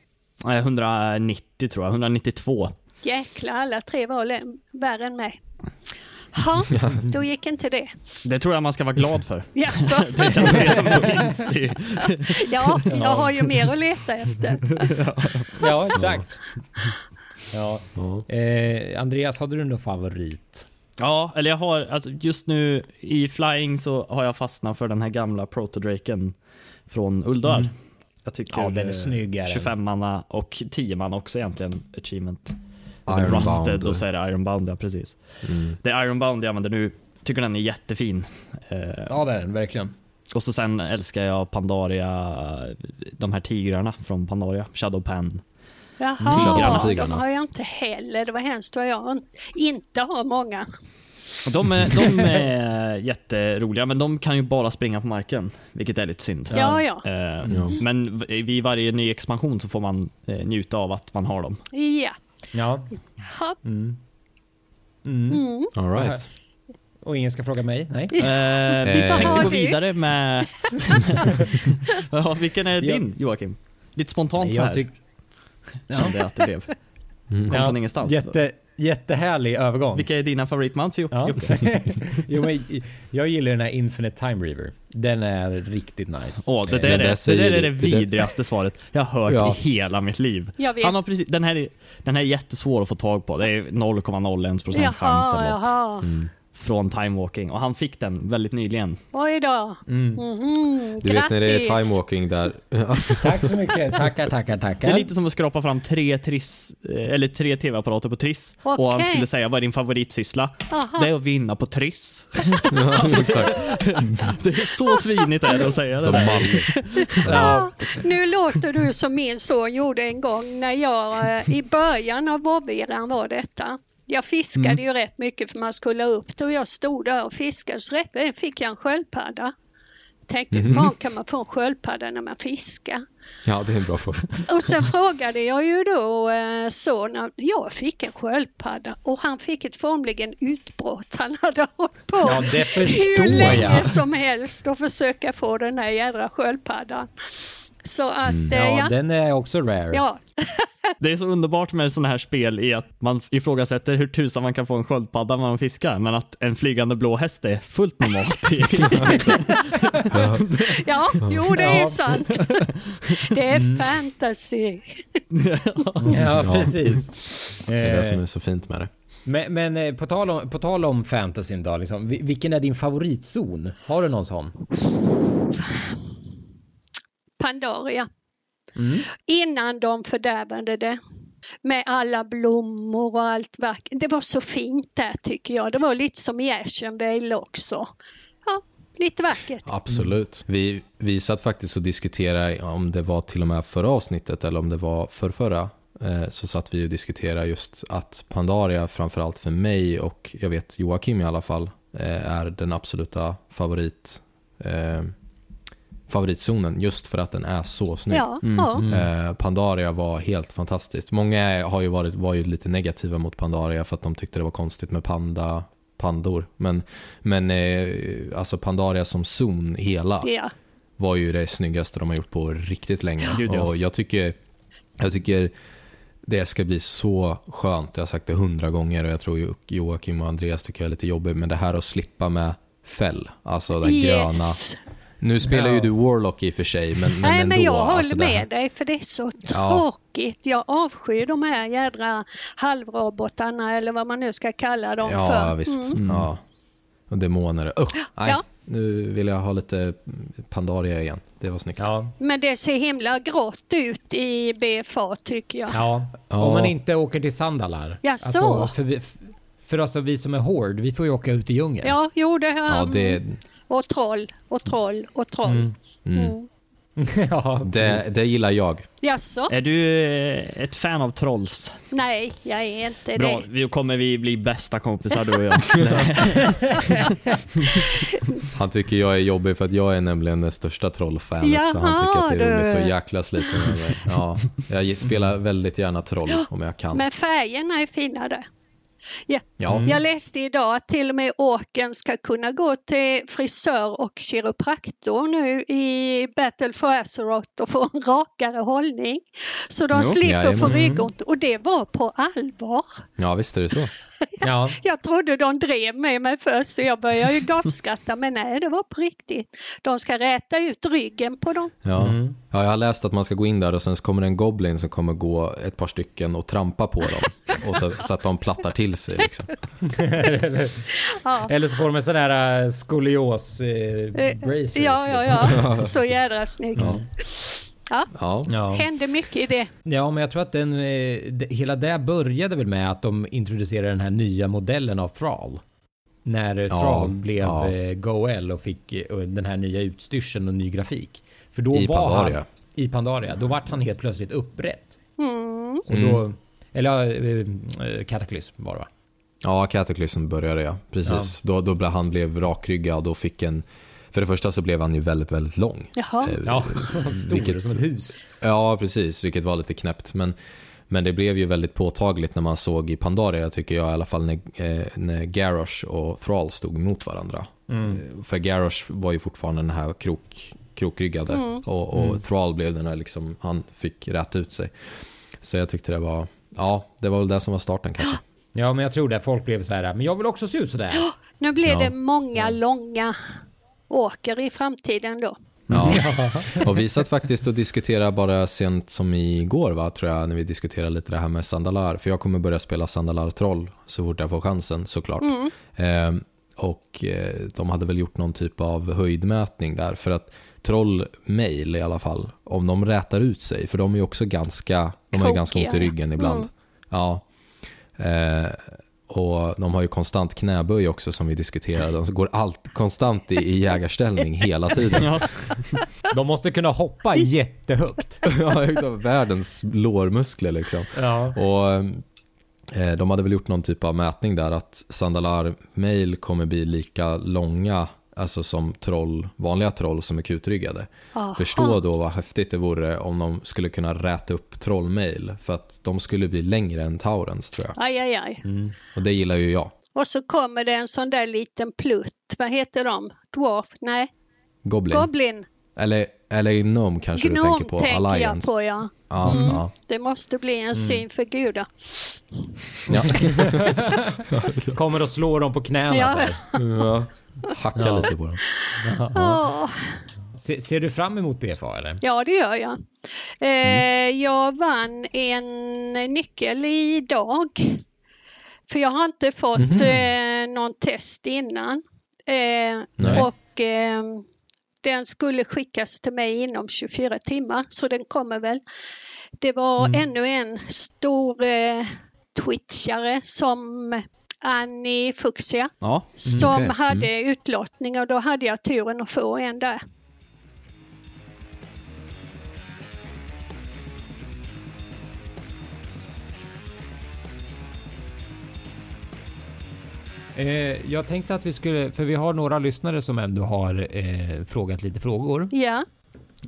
Nej, 190 tror jag, 192. Jäklar, alla tre var värre än mig. Ha, då gick inte det. Det tror jag man ska vara glad för. (laughs) Jaså? (laughs) Det kan man se som vinst i. Ja, jag har ju mer att leta efter. Ja, exakt. Ja. Eh, Andreas, hade du någon favorit? Ja, eller jag har, alltså just nu i flying så har jag fastnat för den här gamla protodraken från Uldar. Mm. Jag tycker Ja, den är snyggare. 25 manna och 10 manna också egentligen achievement. Ironbound. Rusted och så är det Ironbound, ja precis. Mm. Det är Ironbound jag använder nu, tycker den är jättefin. Eh, Ja, det är den verkligen. och så sen älskar jag Pandaria, de här tigrarna från Pandaria, Shadowpan. Jaha, de har jag inte heller. Det var hemskt vad jag inte har många. De är, de är jätteroliga, men de kan ju bara springa på marken, vilket är lite synd. Ja, ja. Eh, Ja. Men vid varje ny expansion så får man eh, njuta av att man har dem. Ja. Ja. Mm. Mm. Mm. All right. Och ingen ska fråga mig? Nej. (laughs) Eh, vi Eh. tänkte Har gå vidare med... (laughs) vilken är din Joakim? Lite spontant så Jag här. (laughs) Kände jag att det blev. Kom Ja, från ingenstans. Jätte, jättehärlig övergång. Vilka är dina favoritmounts Jocke? Ja. (laughs) Jo, men, jag gillar den här Infinite Time River. Den är riktigt nice. Åh, det där, det är, det säger där är det Det vidrigaste svaret jag har hört Ja. i hela mitt liv. Han har precis, den, här är, den här är jättesvår att få tag på. Det är 0,01 procents chans Jaha, eller något. jaha. Mm. Från timewalking. Och han fick den väldigt nyligen. Oj då. Mm. Mhm, Du vet när det är timewalking där. (laughs) Tack så mycket. Tackar, tackar, tackar. Det är lite som att skrapa fram tre, triss, eh, eller tre tv-apparater på Triss. Och han skulle säga, vad är din favoritsyssla? Aha. Det är att vinna på Triss. (laughs) alltså, det, (laughs) det är så svinigt är det att säga Som det. man. Ja, nu låter du som min son gjorde en gång när jag, eh, i början av vovveran var detta. Jag fiskade Mm. ju rätt mycket för man skulle upp det och jag stod där och fiskade så rätt fick jag en sköldpadda. Tänkte, hur fan kan man få en sköldpadda när man fiskar? Ja, det är en bra fråga. Och sen (laughs) frågade jag ju då eh, sonen, jag fick en sköldpadda och han fick ett formligen utbrott. Han hade hållit på Ja, det hur länge jag. som helst och försöka få den där jädra sköldpaddan. Så att, eh, Ja, ja. den är också rare. ja. (laughs) Det är så underbart med sådana här spel i att man ifrågasätter hur tusan man kan få en sköldpadda när man fiskar, men att en flygande blå häst är fullt normalt. i- (laughs) ja, jo det är Ja. sant. (laughs) Det är fantasy. Ja, precis. Det är det som Eh, är så fint med det. Men, men eh, på, tal om, på tal om fantasyn då, liksom, vi- vilken är din favoritzon? Har du någon sån? Pandaria. Mm. Innan de fördärvade det. Med alla blommor och allt vackert. Det var så fint där tycker jag. Det var lite som i Ashenvale också. Ja, lite vackert. Absolut. Vi, vi satt faktiskt och diskuterade om det var till och med förra avsnittet eller om det var för förra. Eh, så satt vi och diskuterade just att Pandaria framförallt för mig och jag vet Joakim i alla fall eh, är den absoluta favorit eh, favoritzonen just för att den är så snygg. Ja, ja. Eh, Pandaria var helt fantastiskt. Många har ju varit, var ju lite negativa mot Pandaria för att de tyckte det var konstigt med panda, pandor. Men, men eh, alltså Pandaria som zon hela ja. var ju det snyggaste de har gjort på riktigt länge. Gud, ja. Och jag tycker, jag tycker det ska bli så skönt. Jag har sagt det hundra gånger och jag tror Jo- Joakim och Andreas tycker jag är lite jobbigt. Men det här att slippa med fäll, alltså det här gröna. Nu spelar ju Ja. du Warlock i och för sig, men, men Nej ändå. men jag håller alltså med dig för det är så Ja. tråkigt. Jag avskyr de här jädra halvrobotarna eller vad man nu ska kalla dem Ja, för. visst. Mm. Ja. Och demoner. Usch, nej. Ja. Nu vill jag ha lite Pandaria igen. Det var snyggt. Ja. Men det ser himla grått ut i BFA tycker jag. ja. Ja. Om man inte åker till Sandalar. Jaså? Alltså, för, vi, för oss och vi som är hård, vi får ju åka ut i djungeln. Ja, jo det har Ja, det, Och troll och troll och troll. Mm. mm. Mm. (laughs) ja, Det, det gillar jag. Jaså? Är du eh, ett fan av trolls? Nej, jag är inte Bra, det. då kommer vi bli bästa kompisar du och jag. (laughs) Han tycker jag är jobbig för att jag är nämligen det största trollfanet så han tycker Jaha, att det är roligt du. att jäklas lite med mig. Ja, jag spelar väldigt gärna troll om jag kan. Men färgerna är fina där. Ja. Ja, Jag läste idag att till och med åken ska kunna gå till frisör och kiropraktor nu i Battle for Azeroth och få en rakare hållning. Så de Jo, slipper få jajamän. ryggont. Och det var på allvar. ja visst är det så. (laughs) ja. Jag trodde de drev med mig först så jag började ju gapskratta men nej det var på riktigt. De ska räta ut ryggen på dem. Ja. ja, jag har läst att man ska gå in där och sen så kommer det en goblin som kommer gå ett par stycken och trampa på dem. (laughs) Och så, så att de plattar till sig liksom. (laughs) Ja. Eller så får de en sån där uh, skolios eh, Eh, bracers. Ja, ja, liksom. ja. Så jädra snyggt. Ja. Ja, Ja. Hände mycket i det. Ja, men jag tror att den, eh, hela det började väl med att de introducerade den här nya modellen av Thrall. När eh, Ja, Thrall blev ja. eh, Goel och fick eh, den här nya utstyrseln och ny grafik. För då I var Pandaria. han i Pandaria. Då vart han helt plötsligt upprätt. Mm. Och då, eller eh, eh, Cataclysm var det va? ja Cataclysm började jag. Precis. Då, då blev han blev rakryggad och fick en... För det första så blev han ju väldigt, väldigt lång. Jaha. Eh, Ja, (laughs) stor vilket- som ett hus. Ja, precis, vilket var lite knäppt. Men, men det blev ju väldigt påtagligt när man såg i Pandaria, tycker jag i alla fall, när, eh, när Garrosh och Thrall stod mot varandra. Eh, för Garrosh var ju fortfarande den här krok, krokryggade och, och Thrall blev den här liksom, han fick rätt ut sig. Så jag tyckte det var, ja, det var väl det som var starten kanske. (gasps) Ja, men jag tror det. Folk blev så här, men jag vill också se ut sådär. (gasps) Nu blir Ja. det många långa åker i framtiden då. Ja. (laughs) Och vi satt faktiskt och diskuterade bara sent som igår, va, tror jag, när vi diskuterade lite det här med Sandalar. För jag kommer börja spela Sandalar Troll så fort jag får chansen såklart. Eh, och eh, de hade väl gjort någon typ av höjdmätning där. För att Troll Mail i alla fall, om de rätar ut sig, för de är också ganska, de har ju ganska ont i ryggen ibland. Mm. Ja. Eh, och de har ju konstant knäböj också som vi diskuterade. De går allt, konstant i, i jägarställning (laughs) hela tiden. Ja. De måste kunna hoppa jättehögt. (laughs) ja, utav världens lårmuskler liksom. Ja. Och eh, de hade väl gjort någon typ av mätning där att Sandalar Mail kommer bli lika långa Alltså som troll, vanliga troll som är kutryggade. Aha. Förstå då vad häftigt det vore om de skulle kunna räta upp trollmail. För att de skulle bli längre än Taurens tror jag. Aj, aj, aj. Och det gillar ju jag. Och så kommer det en sån där liten plutt. Vad heter de? Dwarf? Nej, Goblin. Goblin. Eller, eller Gnome kanske du Gnom tänker på. tänker jag på ja. Ja, ja. Det måste bli en syn för gudar. ja. (laughs) (laughs) Kommer och slår dem på knäna Ja. Ja. Hacka Ja. lite på dem. Åh, Se, ser du fram emot BFA eller? ja, det gör jag. Eh, jag vann en nyckel idag. För jag har inte fått eh, någon test innan. Eh, och eh, den skulle skickas till mig inom 24 timmar så den kommer väl. Det var ännu en stor eh, twitchare som Annie Fuxia Ja. som okej. hade utlottning och då hade jag turen att få en där. Eh, jag tänkte att vi skulle, för vi har några lyssnare som ändå har eh, frågat lite frågor. Ja,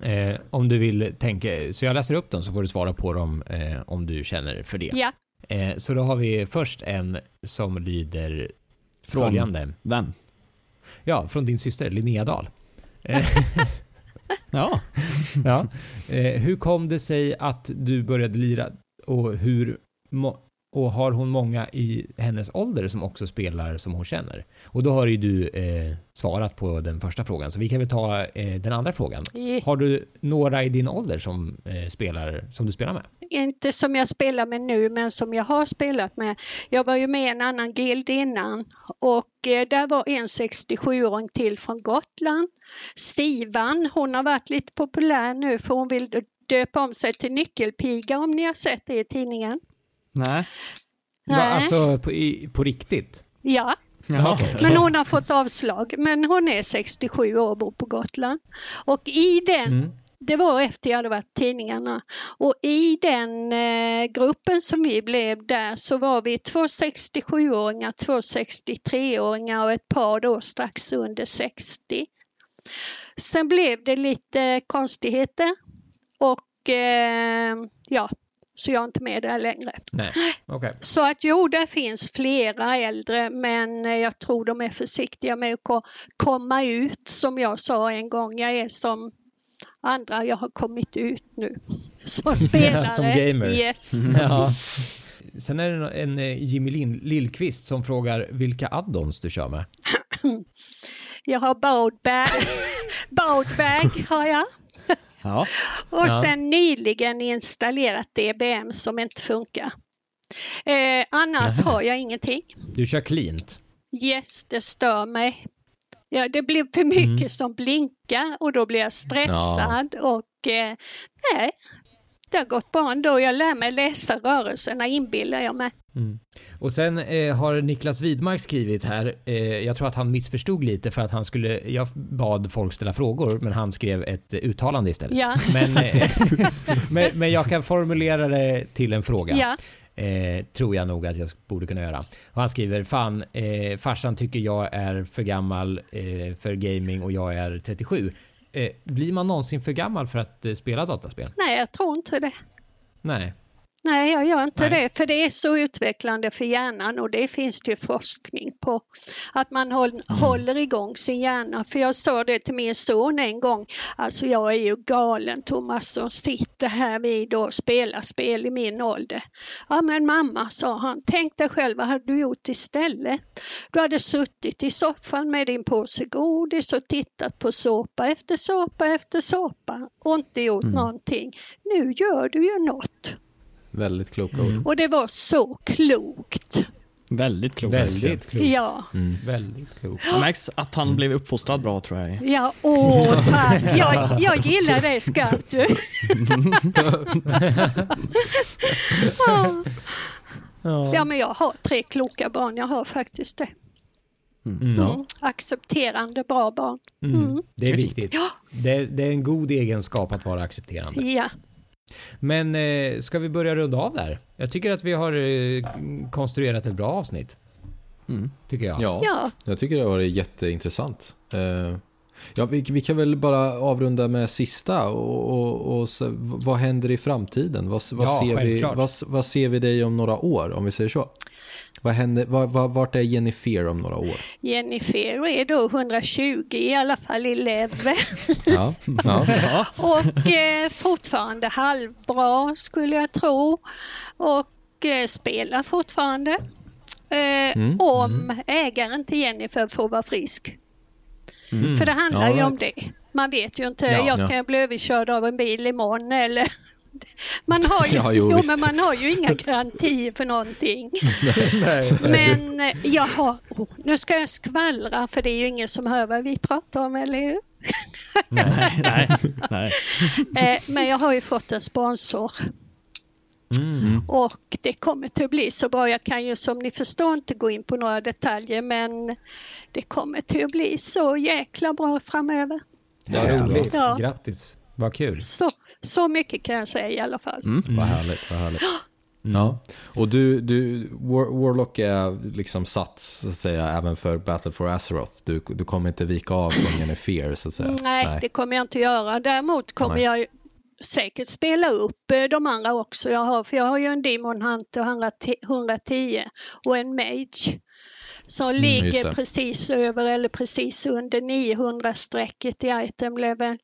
Eh, om du vill tänka, så jag läser upp dem så får du svara på dem eh, om du känner för det. ja. Eh, så då har vi först en som lyder Från- följande. Vem? Ja, från din syster Linnea Dahl. Eh, (laughs) Ja. (laughs) ja. eh, hur kom det sig att du började lira och hur och har hon många i hennes ålder som också spelar som hon känner? Och då har ju du eh, svarat på den första frågan, så vi kan väl ta eh, den andra frågan. Har du några i din ålder som eh, spelar som du spelar med? Inte som jag spelar med nu men som jag har spelat med. Jag var ju med i en annan guild innan och eh, där var en 67-åring till från Gotland. Stivan, hon har varit lite populär nu för hon vill döpa om sig till nyckelpiga om ni har sett det i tidningen. Nej. Va, Nej. alltså på, i, på riktigt? Ja, Ja. men hon har fått avslag. Men hon är 67 år och bor på Gotland. Och i den Mm. det var efter jag hade varit i tidningarna. Och i den eh, gruppen som vi blev där så var vi två 67-åringar, två 63-åringar och ett par då strax under 60. Sen blev det lite konstigheter och eh, ja, så jag är inte med där längre. Nej, okej. Så att jo, det finns flera äldre men eh, jag tror de är försiktiga med att ko- komma ut. Som jag sa en gång, jag är som andra, jag har kommit ut nu. (laughs) Som spelare. Som gamer. Yes. (laughs) Ja. Sen är det en eh, Jimmy Lillqvist som frågar vilka addons du kör med. (clears throat) Jag har Boatbag, (laughs) Boatbag har jag. Ja. Och Ja. sen nyligen installerat DBM som inte funkar. Eh, annars har jag ingenting. Du kör cleant. Yes, det stör mig. Ja, det blir för mycket som blinkar och då blir jag stressad och eh, nej, det har gått bra ändå. Jag lär mig läsa rörelserna inbillar jag mig. Och sen eh, har Niklas Widmark skrivit här, eh, jag tror att han missförstod lite för att han skulle, jag bad folk ställa frågor men han skrev ett uttalande istället. Ja. (laughs) Men, eh, men, men jag kan formulera det till en fråga. Ja, Eh, tror jag nog att jag borde kunna göra. Och han skriver, fan, eh, farsan tycker jag är för gammal eh, för gaming och jag är 37. Eh, blir man någonsin för gammal för att eh, spela dataspel? nej, jag tror inte det. Nej. Nej, jag gör inte Nej. det, för det är så utvecklande för hjärnan och det finns det forskning på. Att man håll, håller igång sin hjärna. För jag sa det till min son en gång, alltså jag är ju galen Thomas som sitter här vid och spelar spel i min ålder. Ja men mamma, sa han, tänk dig själv vad hade du gjort istället? Du hade suttit i soffan med din påse godis och tittat på såpa efter såpa efter såpa och inte gjort någonting. Nu gör du ju något. Väldigt kloka ord. Och det var så klokt. Väldigt klokt. Väldigt klokt. Ja, Väldigt klokt. Det märks att han blev uppfostrad bra tror jag. ja, åh tack. (laughs) Jag, jag gillar det skarpt du. ja. ja, men jag har tre kloka barn. Jag har faktiskt det. Mm. Mm. Accepterande, bra barn. Mm. Det är viktigt. Det, det är en god egenskap att vara accepterande. Ja, Men eh, ska vi börja runda av där? Jag tycker att vi har eh, konstruerat ett bra avsnitt. Tycker jag. Ja, ja. jag tycker det har varit jätteintressant. Eh, Ja, vi, vi kan väl bara avrunda med sista och, och, och så, vad händer i framtiden? Vad, vad, Ja, ser vi, vad, vad ser vi dig om några år, om vi säger så? Vad händer, vad, vad, vart är Jennifer om några år? Jennifer är då 120 i alla fall i level. Ja, (laughs) ja. Och eh, fortfarande halvbra skulle jag tro. Och eh, spelar fortfarande. Eh, Mm, om ägaren till Jennifer får vara frisk. Mm. För det handlar Ja, ju om det. Man vet ju inte. Ja, jag ja. kan bli överkörd av en bil imorgon eller man (laughs) har ju, Ja, jo, jo, men man har ju inga garantier för någonting. (laughs) Men eh, jag har, oh, nu ska jag skvallra för det är ju ingen som hör vad vi pratar om, eller hur? (laughs) Nej, nej, nej. Eh, Men jag har ju fått en sponsor. Och det kommer att bli så bra. Jag kan ju som ni förstår inte gå in på några detaljer men det kommer att bli så jäkla bra framöver. Roligt. Ja. Grattis. Vad kul. Så, så mycket kan jag säga i alla fall. Vad härligt, vad härligt. Ja, och du, du War, Warlock är liksom satt så att säga även för Battle for Azeroth. Du, du kommer inte vika av från Yennefer så att säga. Nej, det kommer jag inte göra. Däremot kommer Nej. jag säkert spela upp eh, de andra också jag har. För jag har ju en Demon Hunter 110 110 och en Mage. Som Mm, ligger precis över eller precis under 900-strecket i item level.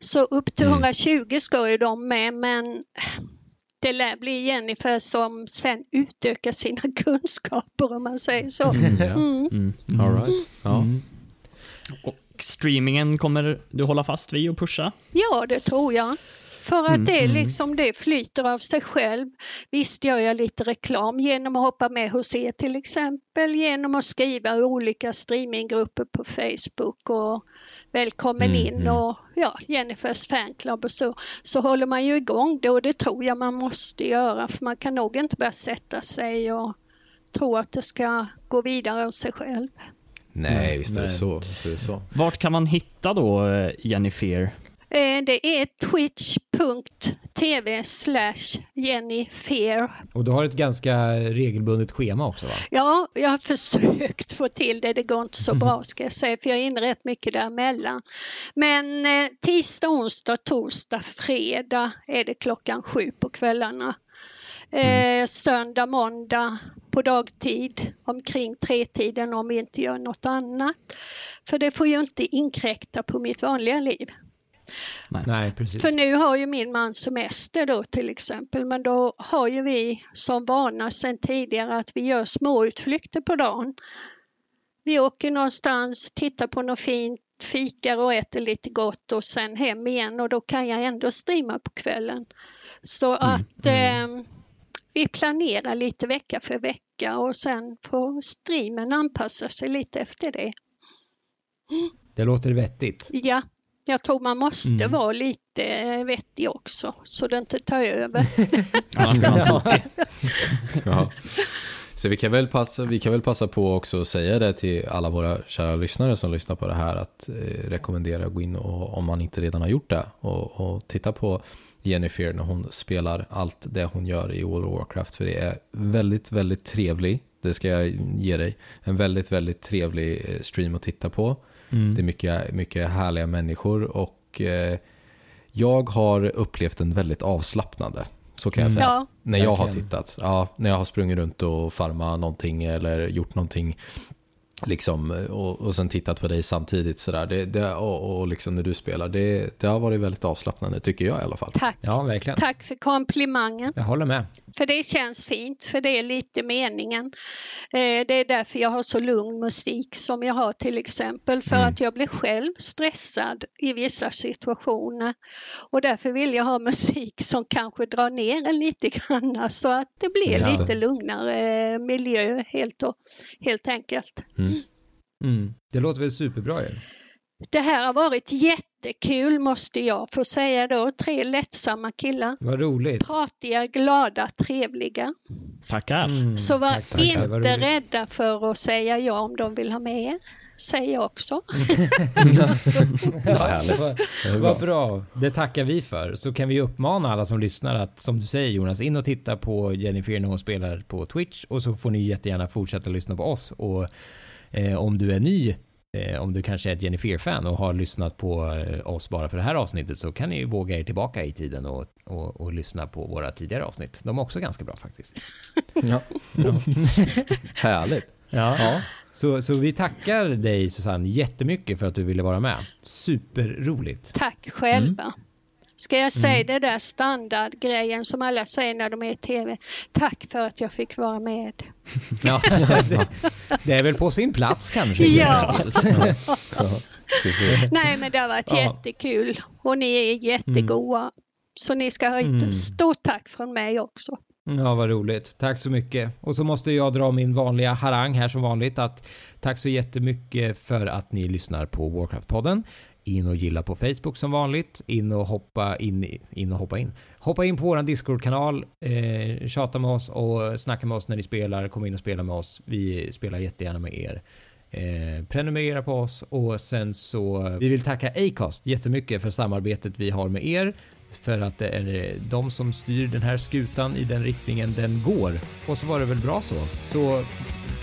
Så upp till Mm. 120 ska ju de med men det lär bli Jennifer som sen utökar sina (laughs) kunskaper om man säger så. Ja. Mm. All right. ja. Och streamingen kommer du hålla fast vid och pusha? Ja, det tror jag. För att det, liksom, det flyter av sig själv. Visst gör jag lite reklam genom att hoppa med hos er till exempel, genom att skriva i olika streaminggrupper på Facebook och välkommen in och ja, Jennifers fanclub och så. Så håller man ju igång det och det tror jag man måste göra för man kan nog inte bara sätta sig och tro att det ska gå vidare av sig själv. Nej, visst är det Nej. så. Visst är det så. Vart kan man hitta då eh, Jennifer? Eh, Det är twitch.tv slash Jenny Fear. Och du har ett ganska regelbundet schema också va? Ja, jag har (laughs) försökt få till det. Det går inte så bra ska jag säga, för jag är inne rätt mycket däremellan. Men eh, tisdag, onsdag, torsdag, fredag är det klockan sju på kvällarna. Eh, söndag, måndag på dagtid omkring tretiden om vi inte gör något annat. För det får ju inte inkräkta på mitt vanliga liv. Nej, precis. För nu har ju min man semester då till exempel men då har ju vi som vana sedan tidigare att vi gör små utflykter på dagen. Vi åker någonstans, tittar på något fint, fikar och äter lite gott och sen hem igen och då kan jag ändå streama på kvällen. Så att eh, vi planerar lite vecka för vecka och sen får streamen anpassa sig lite efter det. Det låter vettigt. Ja, jag tror man måste Mm. vara lite eh, vettig också så det inte tar över. (laughs) Annars blir man tokig. (laughs) Ja. Så vi kan, väl passa, vi kan väl passa på också att säga det till alla våra kära lyssnare som lyssnar på det här att eh, rekommendera att gå in och om man inte redan har gjort det och, och titta på Jennifer när hon spelar allt det hon gör i World of Warcraft för det är väldigt, väldigt trevlig. Det ska jag ge dig. En väldigt, väldigt trevlig eh, stream att titta på. Det är mycket, mycket härliga människor och eh, jag har upplevt den väldigt avslappnande. Så kan jag säga. Ja. När jag har tittat. Ja, när jag har sprungit runt och farmat någonting eller gjort någonting. Liksom, och, och sen tittat på dig samtidigt sådär. Det, det, och, och liksom när du spelar. Det, det har varit väldigt avslappnande tycker jag i alla fall. Tack. Ja, verkligen. Tack för komplimangen. Jag håller med. För det känns fint, för det är lite meningen. Eh, det är därför jag har så lugn musik som jag har till exempel. För att jag blir själv stressad i vissa situationer. Och därför vill jag ha musik som kanske drar ner en lite grann. Så att det blir Ja. lite lugnare eh, miljö helt, och, helt enkelt. Mm. Det låter väl superbra ju. Det här har varit jättekul måste jag få säga då. Tre lättsamma killar. Vad roligt. Pratiga, glada, trevliga. Tackar. Mm. Så var Tack, tackar. inte rädda för att säga ja om de vill ha med er. Säger jag också. (laughs) Ja. Vad, bra. vad bra. Det tackar vi för. Så kan vi uppmana alla som lyssnar att, som du säger Jonas, in och titta på Jennifer när hon spelar på Twitch och så får ni jättegärna fortsätta lyssna på oss. Och om du är ny, eh, om du kanske är ett Jennifer-fan och har lyssnat på eh, oss bara för det här avsnittet så kan ni våga er tillbaka i tiden och, och, och lyssna på våra tidigare avsnitt. De är också ganska bra faktiskt. (laughs) Ja. (laughs) Härligt. Ja. Så, så vi tackar dig Susanne jättemycket för att du ville vara med. Superroligt. Tack själva. Mm. Ska jag säga det där standardgrejen som alla säger när de är i TV? Tack för att jag fick vara med. (laughs) Ja, det, det är väl på sin plats kanske. Ja. Nej men det har varit Ja. jättekul och ni är jättegoda. Så ni ska ha ett Mm. stort tack från mig också. Ja, vad roligt. Tack så mycket. Och så måste jag dra min vanliga harang här som vanligt att tack så jättemycket för att ni lyssnar på Warcraft-podden. In och gilla på Facebook som vanligt. In och hoppa in, in och hoppa in. Hoppa in på våran Discord-kanal, eh, tjata med oss och snacka med oss när ni spelar. Kom in och spela med oss. Vi spelar jättegärna med er. Eh, prenumerera på oss och sen så vi vill tacka Acast jättemycket för samarbetet vi har med er för att det är eh, de som styr den här skutan i den riktningen den går. Och så var det väl bra så. Så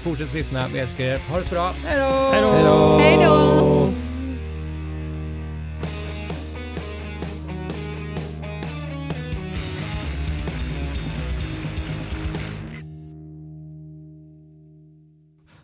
fortsätt lyssna, vi älskar er. Ha det så bra. Hej då! Hej då!